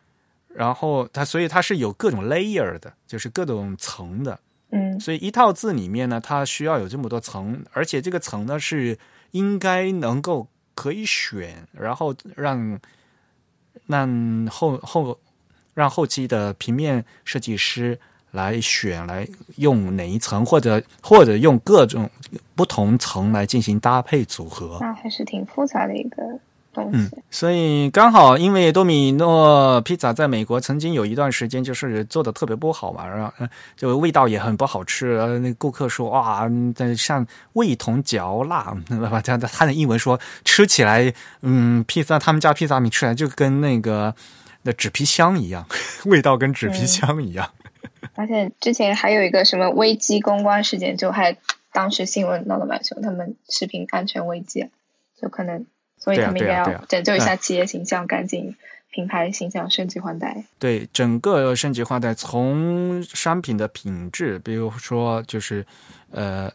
然后它所以它是有各种 layer 的，就是各种层的，嗯，所以一套字里面呢，它需要有这么多层，而且这个层呢是应该能够可以选，然后让让后后让后期的平面设计师。来选来用哪一层，或者或者用各种不同层来进行搭配组合，那还是挺复杂的一个东嗯。，所以刚好因为多米诺披萨在美国曾经有一段时间就是做的特别不好嘛，然后呃就味道也很不好吃，呃那顾客说哇，嗯但像味同嚼蜡？他他的英文说吃起来，嗯，披萨他们家披萨米吃起来就跟那个那纸皮箱一样，味道跟纸皮箱一样。而且之前还有一个什么危机公关事件，就还当时新闻闹得蛮凶，他们食品安全危机，就可能，所以他们应该对啊对啊要拯救一下企业形象，赶紧品牌形象升级换代。对整个升级换代，从商品的品质，比如说就是呃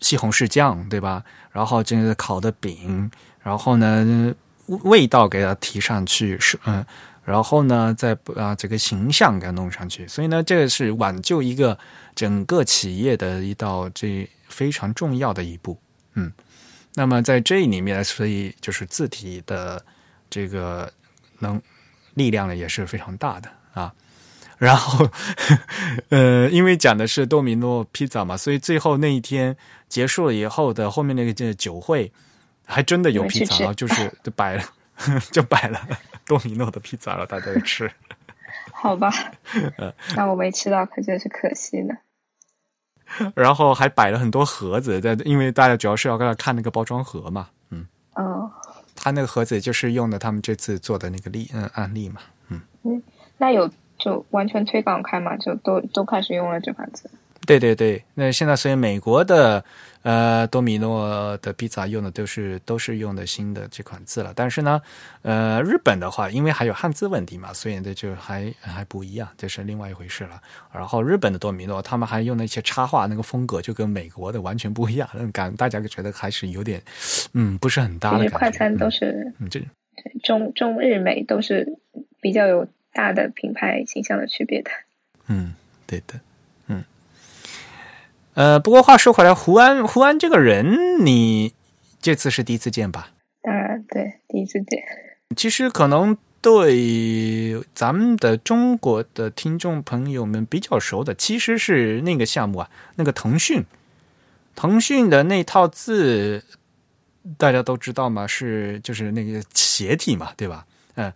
西红柿酱，对吧？然后这个烤的饼，然后呢味道给它提上去，是嗯，然后呢再啊这个形象给它弄上去，所以呢这个是挽救一个整个企业的一道这非常重要的一步，嗯。那么在这里面，所以就是字体的这个能力量呢也是非常大的啊。然后，呃，因为讲的是多米诺披萨嘛，所以最后那一天结束了以后的后面那个这酒会，还真的有披萨，然后就是 就摆了，就摆了多米诺的披萨了，大家就吃。好吧，呃那我没吃到，可真是可惜呢。然后还摆了很多盒子，在因为大家主要是要看那个包装盒嘛，嗯，哦，他那个盒子就是用的他们这次做的那个例嗯案例嘛，嗯。嗯那有就完全推广开嘛，就都都开始用了这款字。对对对，那现在所以美国的呃多米诺的披萨用的都是都是用的新的这款字了，但是呢，呃日本的话，因为还有汉字问题嘛，所以这就还还不一样，这是另外一回事了。然后日本的多米诺，他们还用那些插画那个风格，就跟美国的完全不一样，那感大家觉得还是有点嗯不是很搭其的感觉。实快餐都嗯是嗯这对中中日美都是比较有大的品牌形象的区别的。嗯，对的，嗯，呃，不过话说回来，胡安胡安这个人，你这次是第一次见吧？当然，对第一次见，其实可能对咱们的中国的听众朋友们比较熟的，其实是那个项目啊，那个腾讯，腾讯的那套字，大家都知道嘛？是就是那个斜体嘛，对吧？嗯，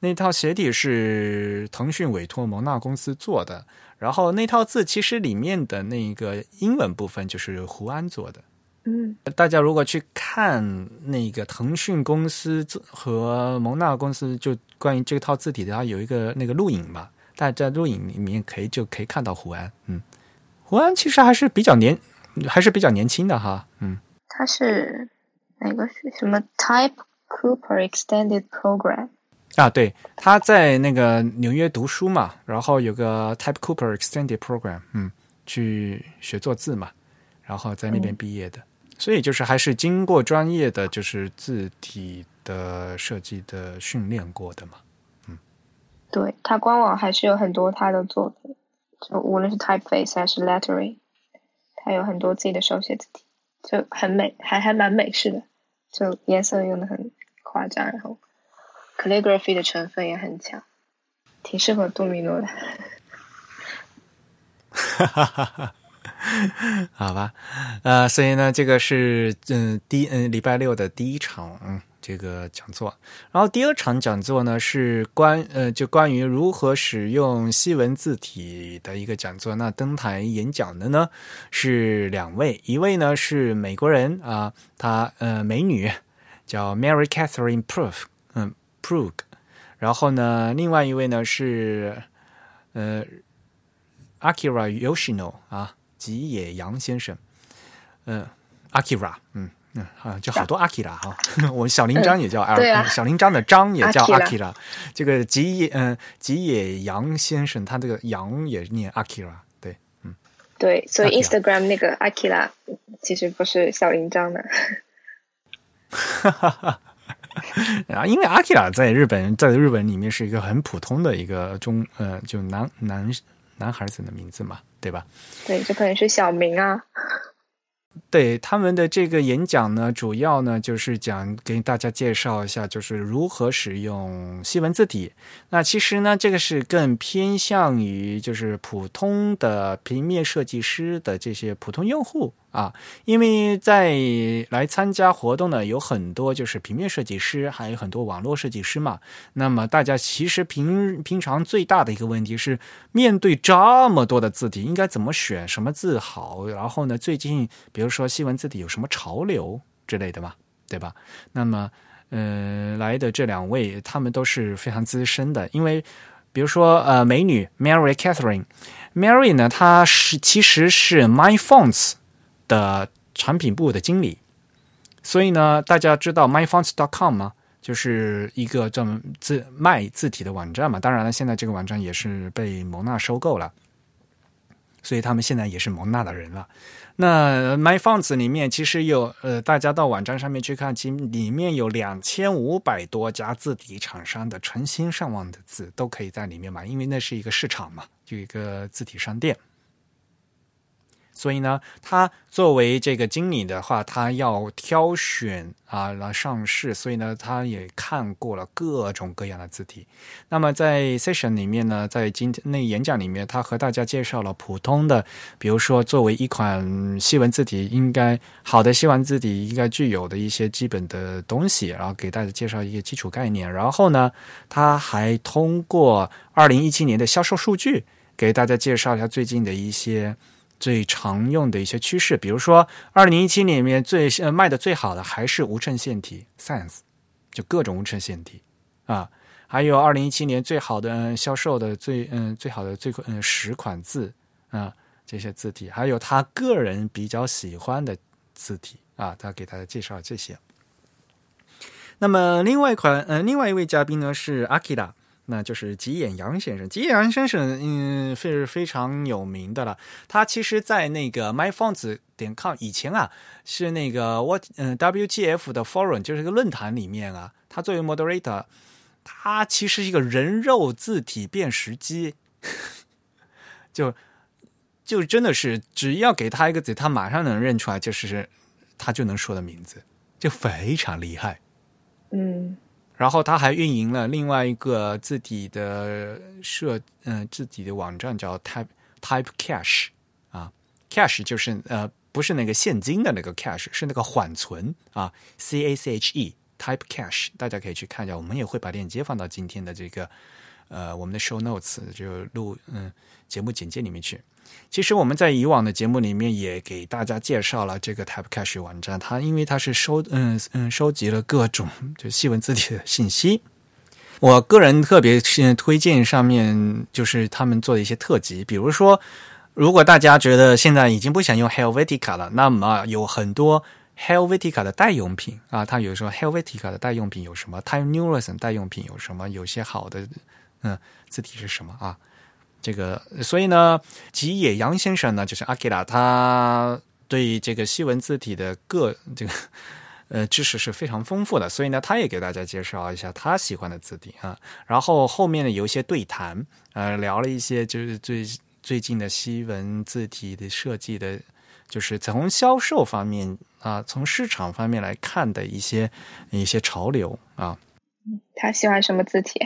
那套斜体是腾讯委托蒙纳公司做的，然后那套字其实里面的那个英文部分就是胡安做的。嗯，大家如果去看那个腾讯公司和蒙纳公司，就关于这套字体的，它有一个那个录影嘛，大家在录影里面可以就可以看到胡安，嗯，胡安其实还是比较年，还是比较年轻的哈，嗯，他是哪个是什么？Type Cooper Extended Program？啊，对，他在那个纽约读书嘛，然后有个 Type Cooper Extended Program，嗯，去学做字嘛，然后在那边毕业的，所以就是还是经过专业的就是字体的设计的训练过的嘛。嗯对，他官网还是有很多他的作品，就无论是 typeface 还是 lettering，他有很多自己的手写字体，就很美，还还蛮美式的，就颜色用的很夸张，然后 calligraphy 的成分也很强，挺适合多米诺的。哈哈哈哈好吧，呃，所以呢，这个是嗯第嗯礼拜六的第一场这个讲座，然后第二场讲座呢是关呃就关于如何使用西文字体的一个讲座。那登台演讲的呢是两位，一位呢是美国人啊，她呃美女叫 Mary Catherine Proof，Prug，然后呢另外一位呢是呃 Akira Yoshino 啊。吉野洋先生，嗯、呃、，Akira，嗯嗯啊，就好多 Akira 哈、我们小铃铛也叫阿、对啊。小铃铛的章也叫 Akira Akira，这个吉野嗯、呃、吉野洋先生，他这个洋也念 Akira，对，嗯，对，所以 Akira Instagram 那个 Akira 其实不是小铃铛的。啊，因为 Akira 在日本，在日本里面是一个很普通的一个中呃，就男男男孩子的名字嘛，对吧？对，这可能是小明啊。对他们的这个演讲呢，主要呢就是讲给大家介绍一下，就是如何使用西文字体。那其实呢，这个是更偏向于就是普通的平面设计师的这些普通用户啊，因为在来参加活动呢，有很多就是平面设计师，还有很多网络设计师嘛。那么大家其实平平常最大的一个问题是，面对这么多的字体，应该怎么选什么字好？然后呢，最近比如说西文字体有什么潮流之类的嘛，对吧？那么，呃，来的这两位他们都是非常资深的，因为比如说呃，美女 Mary Catherine，Mary 呢，她是其实是 My Fonts。的产品部的经理，所以呢，大家知道 myfonts.com 吗？就是一个专门字卖字体的网站嘛。当然了，现在这个网站也是被蒙纳收购了，所以他们现在也是蒙纳的人了。那 myfonts 里面其实有呃，大家到网站上面去看，其里面有两千五百多家字体厂商的成千上万的字都可以在里面买，因为那是一个市场嘛，就一个字体商店。所以呢，他作为这个经理的话，他要挑选啊来上市，所以呢，他也看过了各种各样的字体。那么在 session 里面呢，在今天那演讲里面，他和大家介绍了普通的，比如说作为一款西文字体，应该好的西文字体应该具有的一些基本的东西，然后给大家介绍一些基础概念。然后呢，他还通过二零一七年的销售数据，给大家介绍一下最近的一些。最常用的一些趋势，比如说，二零一七年里面最呃卖的最好的还是无衬线体，Sans，就各种无衬线体啊，还有二零一七年最好的销售的最嗯最好的最嗯十款字啊这些字体，还有他个人比较喜欢的字体啊，他给大家介绍这些。那么另外一款呃另外一位嘉宾呢是阿 k i 那就是吉野洋先生，吉野洋先生嗯是非常有名的了。他其实，在那个 myfonts 点 com 以前啊，是那个 what 嗯 WTF 的 forum，就是一个论坛里面啊，他作为 moderator，他其实是一个人肉字体辨识机，就就真的是只要给他一个字，他马上能认出来，就是他就能说的名字，就非常厉害。嗯。然后他还运营了另外一个自己的设，嗯，自己的网站叫 Type Type Cache 啊，Cache 就是呃，不是那个现金的那个 Cache，是那个缓存啊，C A C H E Type Cache，大家可以去看一下，我们也会把链接放到今天的这个呃我们的 Show Notes 就录嗯节目简介里面去。其实我们在以往的节目里面也给大家介绍了这个 Typecache 网站，它因为它是收嗯嗯收集了各种就细文字体的信息。我个人特别推荐上面就是他们做的一些特辑，比如说，如果大家觉得现在已经不想用 Helvetica 了，那么有很多 Helvetica 的代用品啊，它有时候 Helvetica 的代用品有什么，Time New Roman 代用品有什么，有些好的嗯字体是什么啊？这个，所以呢，吉野洋先生呢，就是阿基拉，他对这个西文字体的各这个呃知识是非常丰富的，所以呢，他也给大家介绍一下他喜欢的字体啊。然后后面呢，有一些对谈，呃，聊了一些就是最最近的西文字体的设计的，就是从销售方面啊，从市场方面来看的一些一些潮流啊。他喜欢什么字体？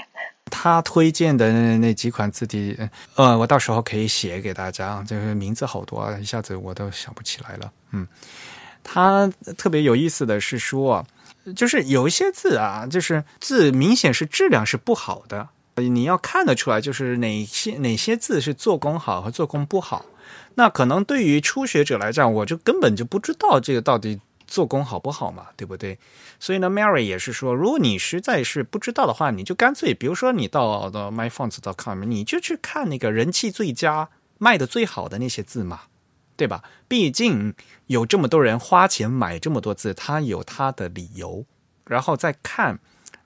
他推荐的那几款字体，呃，我到时候可以写给大家。这个名字好多，啊，一下子我都想不起来了。嗯，他特别有意思的是说，就是有一些字啊，就是字明显是质量是不好的，你要看得出来，就是哪些哪些字是做工好和做工不好。那可能对于初学者来讲，我就根本就不知道这个到底。做工好不好嘛？对不对？所以呢，Mary 也是说，如果你实在是不知道的话，你就干脆，比如说你到的 myfonts.com，你就去看那个人气最佳、卖的最好的那些字嘛，对吧？毕竟有这么多人花钱买这么多字，他有他的理由。然后再看，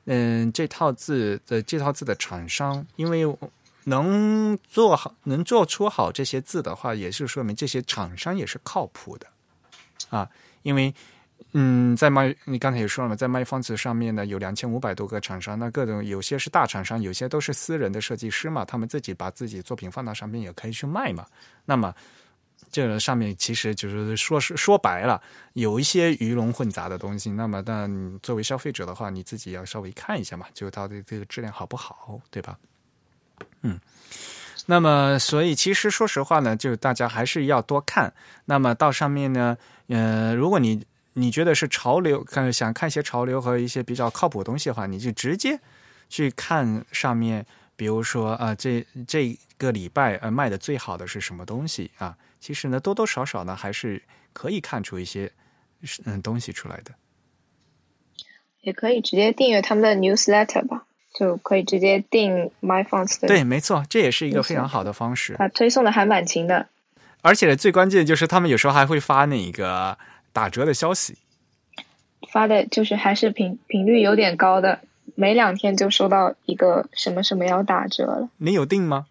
嗯，这套字的这套字的厂商，因为能做好、能做出好这些字的话，也是说明这些厂商也是靠谱的啊，因为。嗯，在卖你刚才也说了嘛，在卖方子上面呢，有两千五百多个厂商，那各种有些是大厂商，有些都是私人的设计师嘛，他们自己把自己作品放到上面也可以去卖嘛。那么这个上面其实就是说是说白了，有一些鱼龙混杂的东西。那么但作为消费者的话，你自己要稍微看一下嘛，就它的这个质量好不好，对吧？嗯，那么，所以其实说实话呢，就大家还是要多看。那么到上面呢，呃，如果你你觉得是潮流，看想看一些潮流和一些比较靠谱的东西的话，你就直接去看上面，比如说啊，这这个礼拜呃卖的最好的是什么东西啊？其实呢，多多少少呢，还是可以看出一些嗯东西出来的。也可以直接订阅他们的 newsletter 吧。就可以直接订 MyFonts 的。对，没错，这也是一个非常好的方式。啊推送的还蛮勤的，而且最关键的就是他们有时候还会发那个打折的消息，发的就是还是频频率有点高的，每两天就收到一个什么什么要打折了。你有订吗？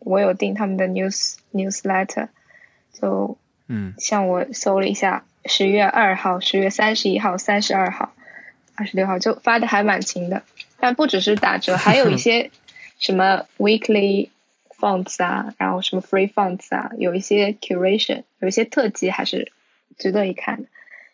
我有订他们的 news newsletter，就嗯，像我搜了一下，十月二号、十月三十一号、三十二号、二十六号就发的还蛮勤的。但不只是打折，还有一些什么 weekly fonts 啊，然后什么 free fonts 啊，有一些 curation，有一些特辑还是值得一看的。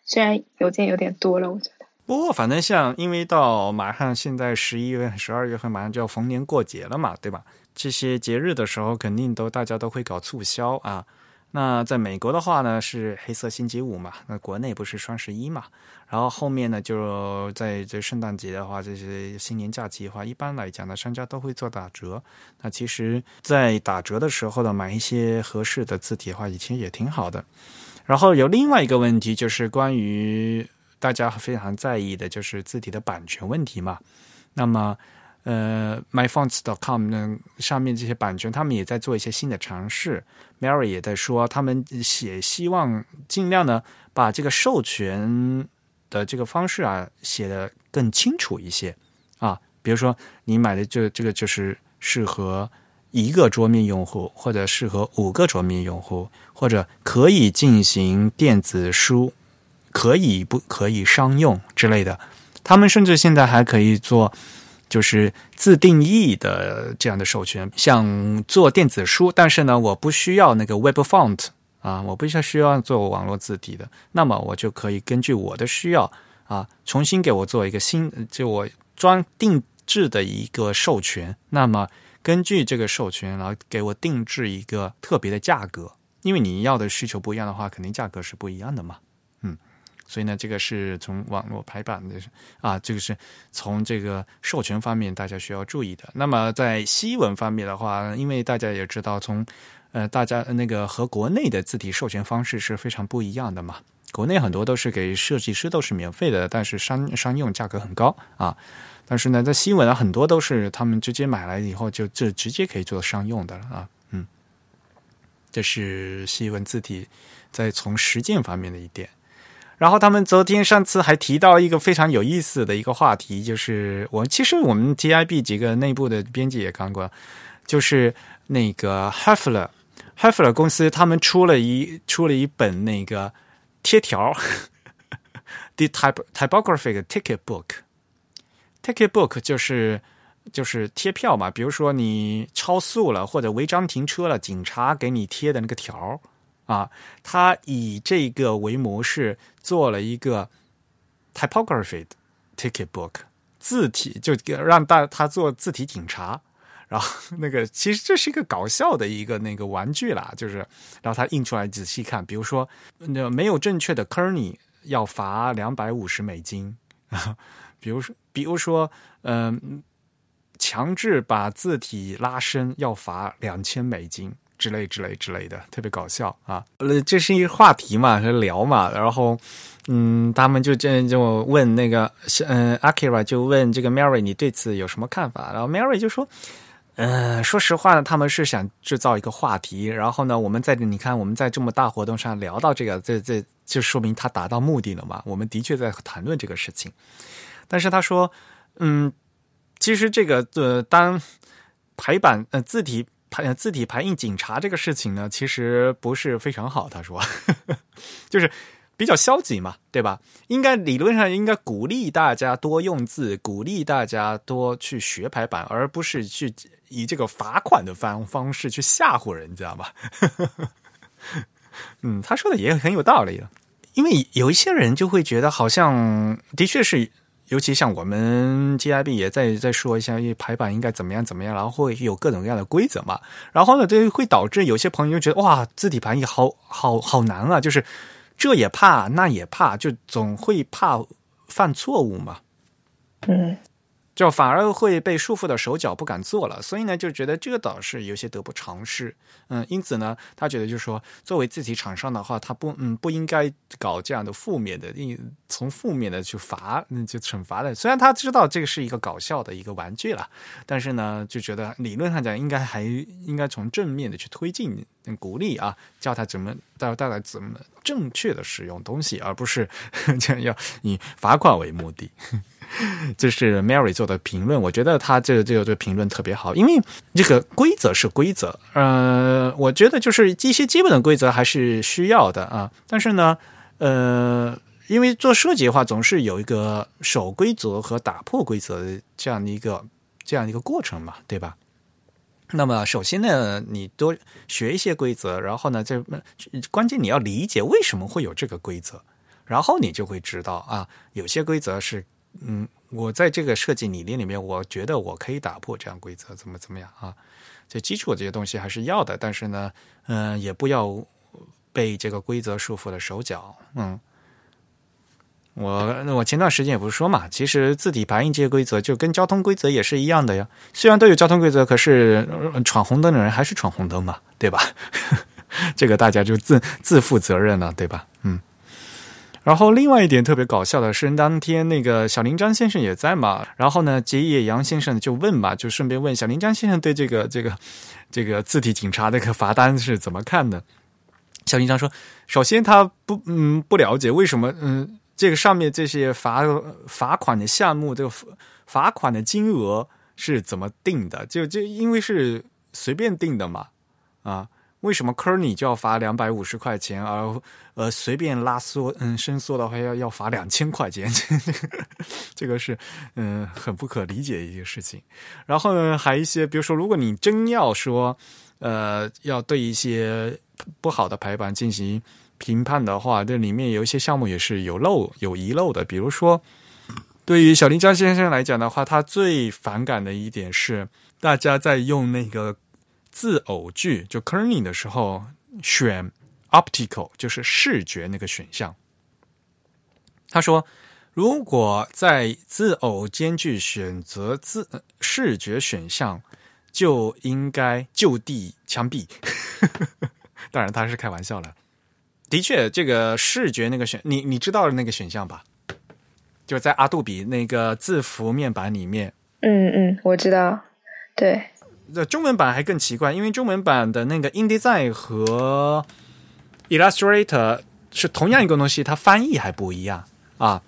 虽然邮件有点多了，我觉得。不过反正像，因为到马上现在十一月、十二月份马上就要逢年过节了嘛，对吧？这些节日的时候，肯定都大家都会搞促销啊。那在美国的话呢，是黑色星期五嘛？那国内不是双十一嘛？然后后面呢，就在这圣诞节的话，这些新年假期的话，一般来讲呢，商家都会做打折。那其实，在打折的时候呢，买一些合适的字体的话，以前也挺好的。然后有另外一个问题，就是关于大家非常在意的，就是字体的版权问题嘛。那么。呃，myfonts.com 呢上面这些版权，他们也在做一些新的尝试。Mary 也在说，他们也希望尽量呢把这个授权的这个方式啊写的更清楚一些啊。比如说，你买的这这个就是适合一个桌面用户，或者适合五个桌面用户，或者可以进行电子书，可以不可以商用之类的。他们甚至现在还可以做。就是自定义的这样的授权，像做电子书，但是呢，我不需要那个 Web Font 啊，我不需要需要做网络字体的，那么我就可以根据我的需要啊，重新给我做一个新，就我专定制的一个授权。那么根据这个授权，然后给我定制一个特别的价格，因为你要的需求不一样的话，肯定价格是不一样的嘛。嗯所以呢，这个是从网络排版的啊，这个是从这个授权方面大家需要注意的。那么在西文方面的话，因为大家也知道，从呃大家那个和国内的字体授权方式是非常不一样的嘛。国内很多都是给设计师都是免费的，但是商商用价格很高啊。但是呢，在新闻啊，很多都是他们直接买来以后就就直接可以做商用的了啊。嗯，这是西文字体在从实践方面的一点。然后他们昨天上次还提到一个非常有意思的一个话题，就是我其实我们 TIB 几个内部的编辑也看过，就是那个 Hefler，Hefler 公司他们出了一出了一本那个贴条，The Type Typographic Ticket Book Ticket Book 就是就是贴票嘛，比如说你超速了或者违章停车了，警察给你贴的那个条。啊，他以这个为模式做了一个 typography ticket book 字体，就让大他做字体警察。然后那个其实这是一个搞笑的一个那个玩具啦，就是然后他印出来仔细看，比如说那没有正确的 kerny 要罚两百五十美金啊，比如说比如说嗯，强制把字体拉伸要罚两千美金。之类之类之类的，特别搞笑啊！呃，这是一个话题嘛，聊嘛。然后，嗯，他们就这就问那个，嗯，Akira 就问这个 Mary，你对此有什么看法？然后 Mary 就说，嗯，说实话呢，他们是想制造一个话题。然后呢，我们在你看我们在这么大活动上聊到这个，这这就说明他达到目的了嘛。我们的确在谈论这个事情。但是他说，嗯，其实这个呃，当排版呃字体。排字体排印警察这个事情呢，其实不是非常好。他说，就是比较消极嘛，对吧？应该理论上应该鼓励大家多用字，鼓励大家多去学排版，而不是去以这个罚款的方方式去吓唬人，知道吧？嗯，他说的也很有道理的，因为有一些人就会觉得，好像的确是尤其像我们 GIB 也在在说一下，排版应该怎么样怎么样，然后会有各种各样的规则嘛。然后呢，这会导致有些朋友觉得哇，字体排印好好好难啊，就是这也怕那也怕，就总会怕犯错误嘛。嗯。就反而会被束缚的手脚不敢做了，所以呢，就觉得这个倒是有些得不偿失。嗯，因此呢，他觉得就是说，作为字体厂商的话，他不嗯不应该搞这样的负面的，从负面的去罚，嗯，就惩罚的。虽然他知道这个是一个搞笑的一个玩具了，但是呢，就觉得理论上讲，应该还应该从正面的去推进、鼓励啊，教他怎么到大概怎么正确的使用东西，而不是 这样要以罚款为目的。这是 Mary 做的评论，我觉得他这个这个这个评论特别好，因为这个规则是规则，呃，我觉得就是一些基本的规则还是需要的啊。但是呢，呃，因为做设计的话，总是有一个守规则和打破规则这样的一个这样的一个过程嘛，对吧？那么首先呢，你多学一些规则，然后呢，这关键你要理解为什么会有这个规则，然后你就会知道啊，有些规则是。嗯，我在这个设计理念里面，我觉得我可以打破这样规则，怎么怎么样啊？这基础这些东西还是要的，但是呢，嗯，也不要被这个规则束缚了手脚。嗯，我我前段时间也不是说嘛，其实字体排印这些规则就跟交通规则也是一样的呀。虽然都有交通规则，可是闯红灯的人还是闯红灯嘛，对吧？这个大家就自自负责任了，对吧？嗯。然后另外一点特别搞笑的是，当天那个小林张先生也在嘛。然后呢，结野杨先生就问嘛，就顺便问小林张先生对这个这个这个字体警察那个罚单是怎么看的？小林张说，首先他不嗯不了解为什么嗯这个上面这些罚罚款的项目，这个罚款的金额是怎么定的？就就因为是随便定的嘛啊。为什么科尼就要罚两百五十块钱，而呃随便拉缩嗯伸缩的话要要罚两千块钱？这个是嗯很不可理解的一个事情。然后呢，还一些，比如说，如果你真要说呃要对一些不好的排版进行评判的话，这里面有一些项目也是有漏有遗漏的。比如说，对于小林江先生来讲的话，他最反感的一点是大家在用那个。字偶句就 kerning 的时候选 optical 就是视觉那个选项。他说，如果在字偶间距选择字视觉选项，就应该就地枪毙。当然他是开玩笑了。的确，这个视觉那个选你你知道那个选项吧？就在阿杜比那个字符面板里面。嗯嗯，我知道。对。这中文版还更奇怪，因为中文版的那个 InDesign 和 Illustrator 是同样一个东西，它翻译还不一样啊。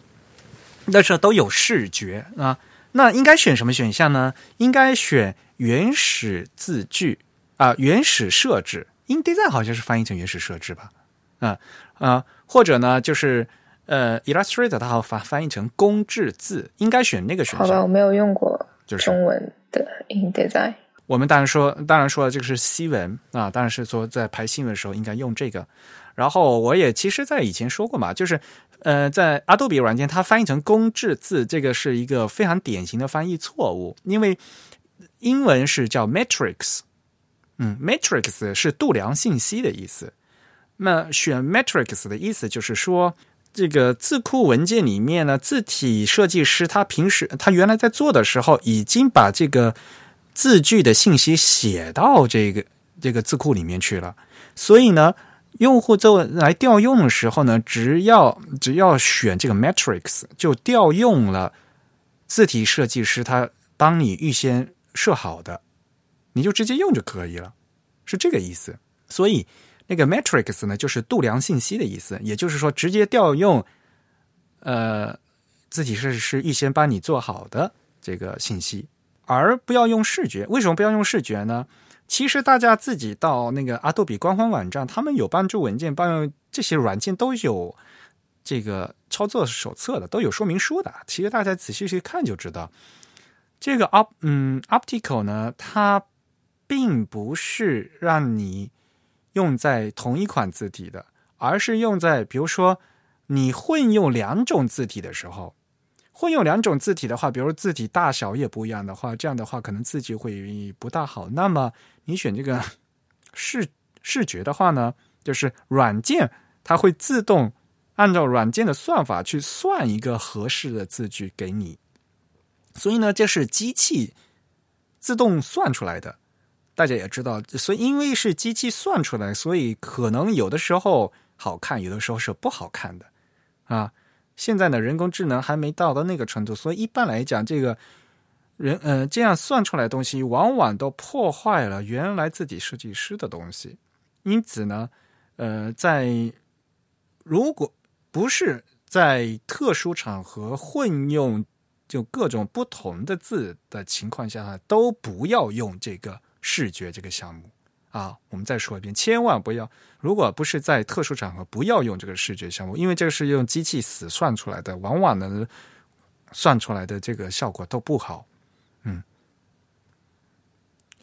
但是都有视觉啊，那应该选什么选项呢？应该选原始字句啊，原始设置。InDesign 好像是翻译成原始设置吧？啊啊，或者呢，就是呃 Illustrator 它好翻翻译成公制字，应该选那个选项。好吧，我没有用过就是中文的 InDesign。我们当然说，当然说这个是新闻啊，当然是说在排新闻的时候应该用这个。然后我也其实，在以前说过嘛，就是呃，在 Adobe 软件它翻译成公制字，这个是一个非常典型的翻译错误，因为英文是叫 matrix，嗯，matrix 是度量信息的意思。那选 matrix 的意思就是说，这个字库文件里面呢，字体设计师他平时他原来在做的时候，已经把这个。字句的信息写到这个这个字库里面去了，所以呢，用户做来调用的时候呢，只要只要选这个 matrix，就调用了字体设计师他帮你预先设好的，你就直接用就可以了，是这个意思。所以那个 matrix 呢，就是度量信息的意思，也就是说，直接调用呃字体设计师预先帮你做好的这个信息。而不要用视觉，为什么不要用视觉呢？其实大家自己到那个阿杜比官方网站，他们有帮助文件，帮这些软件都有这个操作手册的，都有说明书的。其实大家仔细去看就知道，这个 op 嗯 optical 呢，它并不是让你用在同一款字体的，而是用在比如说你混用两种字体的时候。混用两种字体的话，比如字体大小也不一样的话，这样的话可能字迹会不大好。那么你选这个 视视觉的话呢，就是软件它会自动按照软件的算法去算一个合适的字句给你。所以呢，这是机器自动算出来的。大家也知道，所以因为是机器算出来，所以可能有的时候好看，有的时候是不好看的啊。现在呢，人工智能还没到到那个程度，所以一般来讲，这个人嗯这样算出来东西，往往都破坏了原来自己设计师的东西。因此呢，呃，在如果不是在特殊场合混用就各种不同的字的情况下，都不要用这个视觉这个项目。啊，我们再说一遍，千万不要，如果不是在特殊场合，不要用这个视觉项目，因为这个是用机器死算出来的，往往呢算出来的这个效果都不好。嗯，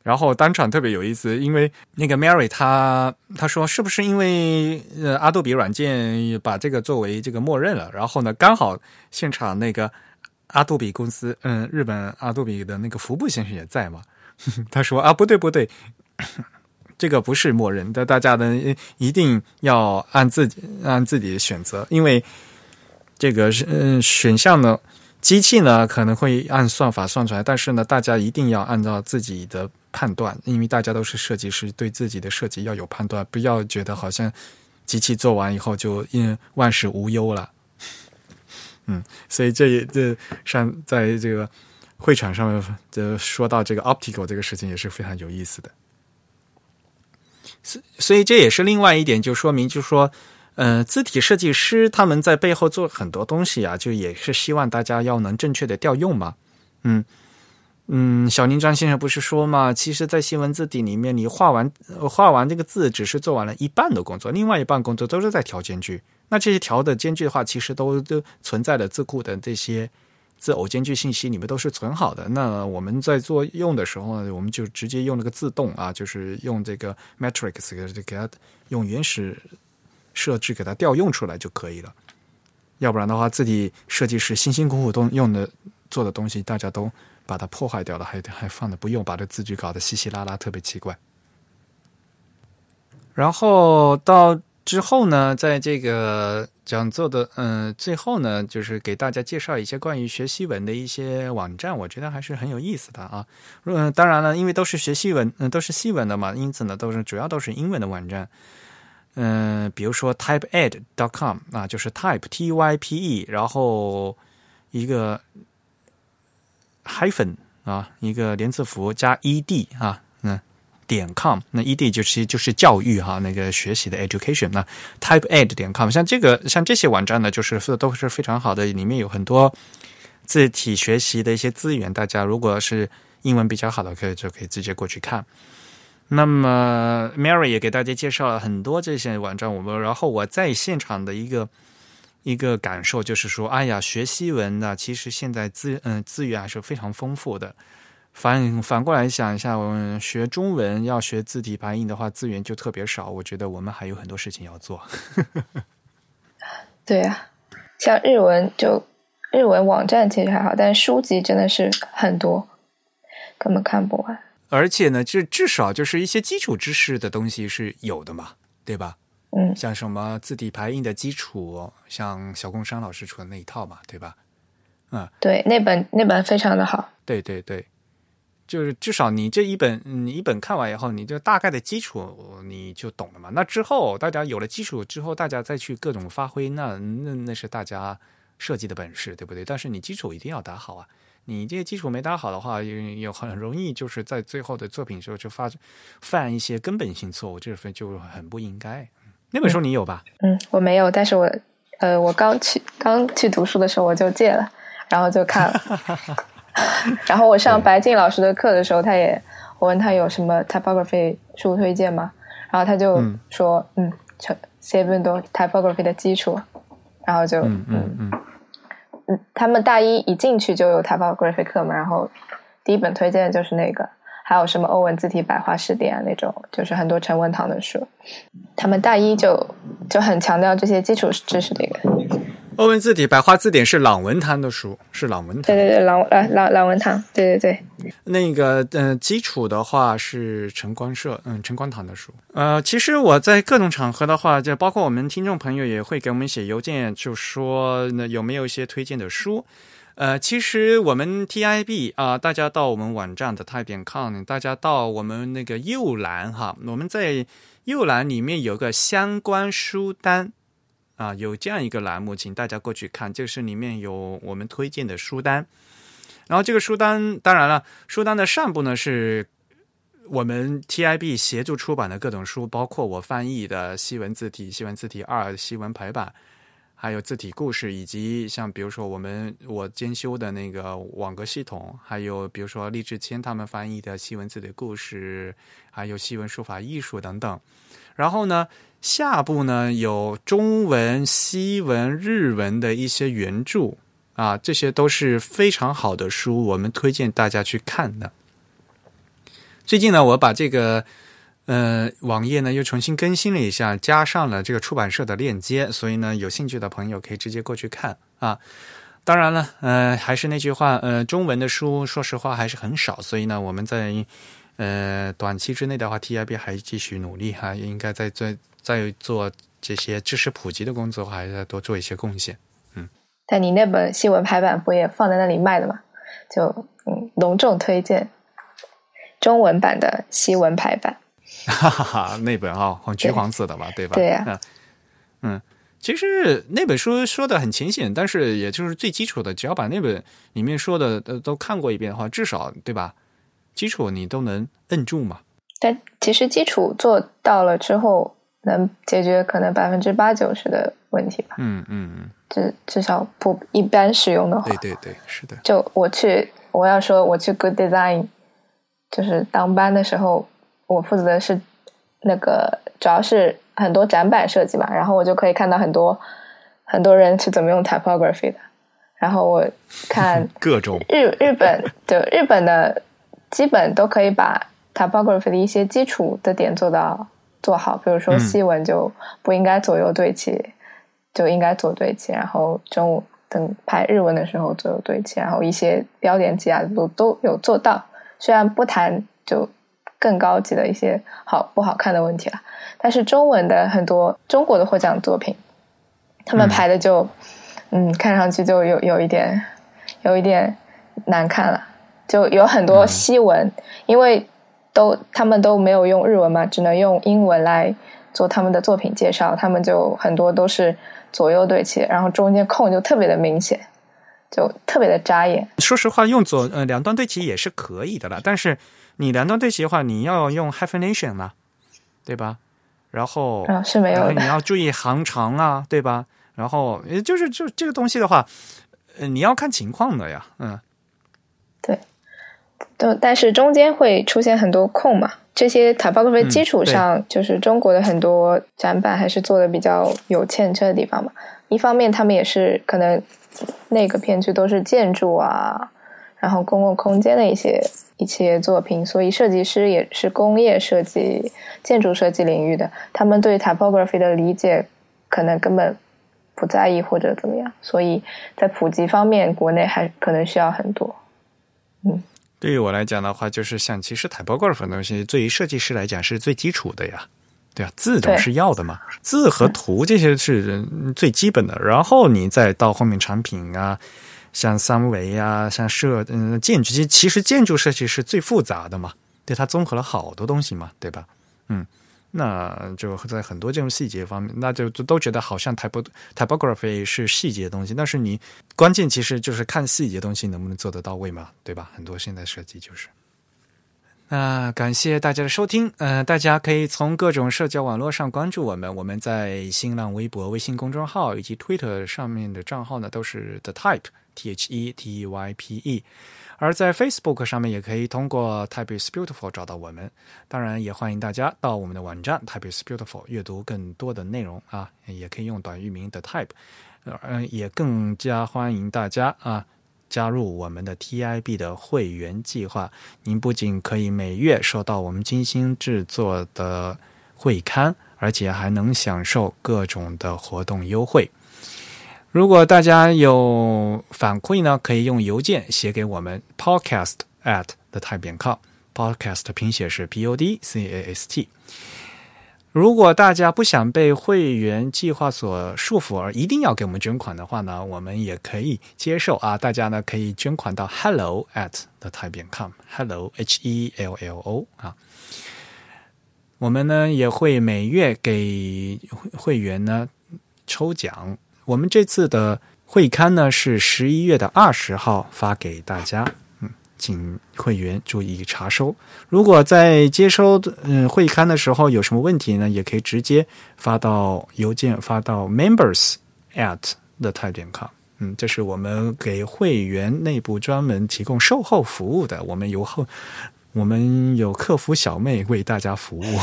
然后当场特别有意思，因为那个 Mary 他他说是不是因为呃阿杜比软件把这个作为这个默认了，然后呢刚好现场那个阿杜比公司，嗯，日本阿杜比的那个服部先生也在嘛，他说啊不对不对。这个不是默认的，大家呢一定要按自己按自己的选择，因为这个是嗯选项呢，机器呢可能会按算法算出来，但是呢，大家一定要按照自己的判断，因为大家都是设计师，对自己的设计要有判断，不要觉得好像机器做完以后就因万事无忧了。嗯，所以这也这上在这个会场上面的说到这个 optical 这个事情也是非常有意思的。所以这也是另外一点，就说明，就是说，呃，字体设计师他们在背后做很多东西啊，就也是希望大家要能正确的调用嘛。嗯嗯，小林张先生不是说嘛，其实，在新闻字体里面，你画完画完这个字，只是做完了一半的工作，另外一半工作都是在调间距。那这些调的间距的话，其实都都存在了字库的这些。字偶间距信息你们都是存好的，那我们在做用的时候呢，我们就直接用那个自动啊，就是用这个 matrix 给给它用原始设置给它调用出来就可以了。要不然的话，自己设计师辛辛苦苦都用的做的东西，大家都把它破坏掉了，还还放着不用，把这字据搞得稀稀拉拉，特别奇怪。然后到。之后呢，在这个讲座的嗯最后呢，就是给大家介绍一些关于学西文的一些网站，我觉得还是很有意思的啊。嗯，当然了，因为都是学西文，嗯，都是西文的嘛，因此呢，都是主要都是英文的网站。嗯，比如说 typeed.com 啊，就是 type t y p e，然后一个 hyphen 啊，一个连字符加 e d 啊。点 com，那 e d 就其实就是教育哈，那个学习的 education。那 typeed 点 com，像这个像这些网站呢，就是都是非常好的，里面有很多字体学习的一些资源。大家如果是英文比较好的，可以就可以直接过去看。那么 Mary 也给大家介绍了很多这些网站，我们然后我在现场的一个一个感受就是说，哎呀，学西文呢，其实现在资嗯资源还是非常丰富的。反反过来想一下，我们学中文要学字体排印的话，资源就特别少。我觉得我们还有很多事情要做。对呀，像日文就日文网站其实还好，但是书籍真的是很多，根本看不完。而且呢，就至少就是一些基础知识的东西是有的嘛，对吧？嗯，像什么字体排印的基础，像小工商老师出的那一套嘛，对吧？嗯，对，那本那本非常的好。对对对。就是至少你这一本，你一本看完以后，你就大概的基础你就懂了嘛。那之后大家有了基础之后，大家再去各种发挥，那那那是大家设计的本事，对不对？但是你基础一定要打好啊！你这些基础没打好的话，有很容易就是在最后的作品时候就发犯一些根本性错误，这份就很不应该。那本书你有吧？嗯，我没有，但是我呃，我刚去刚去读书的时候我就借了，然后就看了。然后我上白静老师的课的时候，他也我问他有什么 typography 书推荐吗？然后他就说，嗯，seven 多 typography 的基础，然后就嗯嗯嗯。嗯，他们大一一进去就有 typography 课嘛，然后第一本推荐的就是那个，还有什么欧文字体百花式典啊那种，就是很多陈文堂的书，他们大一就就很强调这些基础知识的一个。欧文字体百花字典是朗文堂的书，是朗文堂。对对对，朗呃朗朗文堂，对对对。那个呃，基础的话是晨光社，嗯，晨光堂的书。呃，其实我在各种场合的话，就包括我们听众朋友也会给我们写邮件，就说那有没有一些推荐的书。呃，其实我们 TIB 啊，大家到我们网站的 t y p e 点 com，大家到我们那个右栏哈，我们在右栏里面有个相关书单。啊，有这样一个栏目，请大家过去看，就是里面有我们推荐的书单。然后这个书单，当然了，书单的上部呢是我们 TIB 协助出版的各种书，包括我翻译的西文字体、西文字体二、西文排版，还有字体故事，以及像比如说我们我兼修的那个网格系统，还有比如说厉志谦他们翻译的西文字的故事，还有西文书法艺术等等。然后呢？下部呢有中文、西文、日文的一些原著啊，这些都是非常好的书，我们推荐大家去看的。最近呢，我把这个呃网页呢又重新更新了一下，加上了这个出版社的链接，所以呢，有兴趣的朋友可以直接过去看啊。当然了，呃，还是那句话，呃，中文的书说实话还是很少，所以呢，我们在呃短期之内的话，TIB 还继续努力哈，应该在在。在做这些知识普及的工作，还要多做一些贡献。嗯，但你那本新闻排版不也放在那里卖的吗？就嗯，隆重推荐中文版的西文排版。哈哈哈，那本啊，橘黄色的吧，对吧？对呀。嗯，其实那本书说的很浅显，但是也就是最基础的，只要把那本里面说的都都看过一遍的话，至少对吧？基础你都能摁住嘛。但其实基础做到了之后。能解决可能百分之八九十的问题吧。嗯嗯嗯，至至少不一般使用的话。对对对，是的。就我去，我要说我去 Good Design，就是当班的时候，我负责的是那个主要是很多展板设计嘛，然后我就可以看到很多很多人是怎么用 typography 的，然后我看 各种日日本就日本的基本都可以把 typography 的一些基础的点做到。做好，比如说西文就不应该左右对齐，就应该左对齐。然后中午等排日文的时候左右对齐，然后一些标点挤压都都有做到。虽然不谈就更高级的一些好不好看的问题了，但是中文的很多中国的获奖作品，他们排的就嗯，看上去就有有一点有一点难看了，就有很多西文，因为。都他们都没有用日文嘛，只能用英文来做他们的作品介绍。他们就很多都是左右对齐，然后中间空就特别的明显，就特别的扎眼。说实话，用左呃两端对齐也是可以的了，但是你两端对齐的话，你要用 hyphenation 嘛，对吧？然后啊是没有，你要注意行长啊，对吧？然后也就是就这个东西的话，呃你要看情况的呀，嗯，对。都，但是中间会出现很多空嘛？这些 typography 基础上，就是中国的很多展板还是做的比较有欠缺的地方嘛。一方面，他们也是可能那个片区都是建筑啊，然后公共空间的一些一些作品，所以设计师也是工业设计、建筑设计领域的，他们对 typography 的理解可能根本不在意或者怎么样，所以在普及方面，国内还可能需要很多。嗯。对于我来讲的话，就是像其实 typography 东西，对于设计师来讲是最基础的呀，对啊，字总是要的嘛，字和图这些是最基本的，然后你再到后面产品啊，像三维啊，像设嗯建筑，其实建筑设计是最复杂的嘛，对它综合了好多东西嘛，对吧？嗯。那就在很多这种细节方面，那就都觉得好像 typo typography 是细节的东西，但是你关键其实就是看细节东西能不能做得到位嘛，对吧？很多现在设计就是。那感谢大家的收听，呃，大家可以从各种社交网络上关注我们，我们在新浪微博、微信公众号以及 Twitter 上面的账号呢都是 the type t h e t y p e。而在 Facebook 上面也可以通过 Type is Beautiful 找到我们，当然也欢迎大家到我们的网站 Type is Beautiful 阅读更多的内容啊，也可以用短域名的 Type，嗯，也更加欢迎大家啊加入我们的 TIB 的会员计划，您不仅可以每月收到我们精心制作的会刊，而且还能享受各种的活动优惠。如果大家有反馈呢，可以用邮件写给我们 podcast at the 太扁 com。podcast 拼写是 p o d c a s t。如果大家不想被会员计划所束缚而一定要给我们捐款的话呢，我们也可以接受啊。大家呢可以捐款到 hello at the 太扁 com，hello h e l l o 啊。我们呢也会每月给会员呢抽奖。我们这次的会刊呢是十一月的二十号发给大家，嗯，请会员注意查收。如果在接收嗯会刊的时候有什么问题呢，也可以直接发到邮件发到 members at the 泰点 com。嗯，这是我们给会员内部专门提供售后服务的，我们有后。我们有客服小妹为大家服务，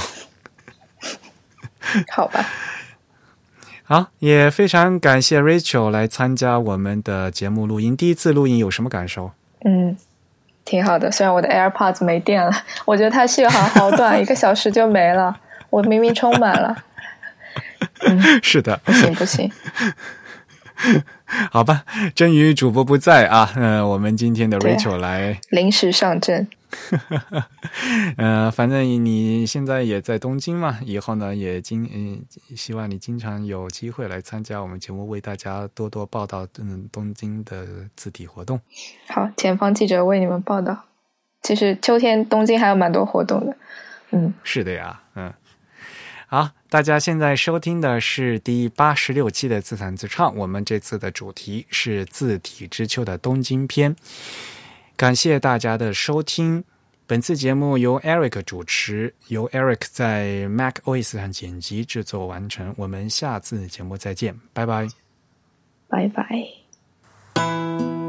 好吧。好，也非常感谢 Rachel 来参加我们的节目录音。第一次录音有什么感受？嗯，挺好的。虽然我的 AirPods 没电了，我觉得它续航好短，一个小时就没了。我明明充满了。是的，不行不行。好吧，真宇主播不在啊，嗯，我们今天的 Rachel 来临时上阵。呃，反正你现在也在东京嘛，以后呢也经嗯，希望你经常有机会来参加我们节目，为大家多多报道嗯东京的字体活动。好，前方记者为你们报道。其实秋天东京还有蛮多活动的。嗯，是的呀，嗯。好，大家现在收听的是第八十六期的自弹自唱，我们这次的主题是字体之秋的东京篇。感谢大家的收听，本次节目由 Eric 主持，由 Eric 在 Mac OS 上剪辑制作完成。我们下次节目再见，拜拜，拜拜。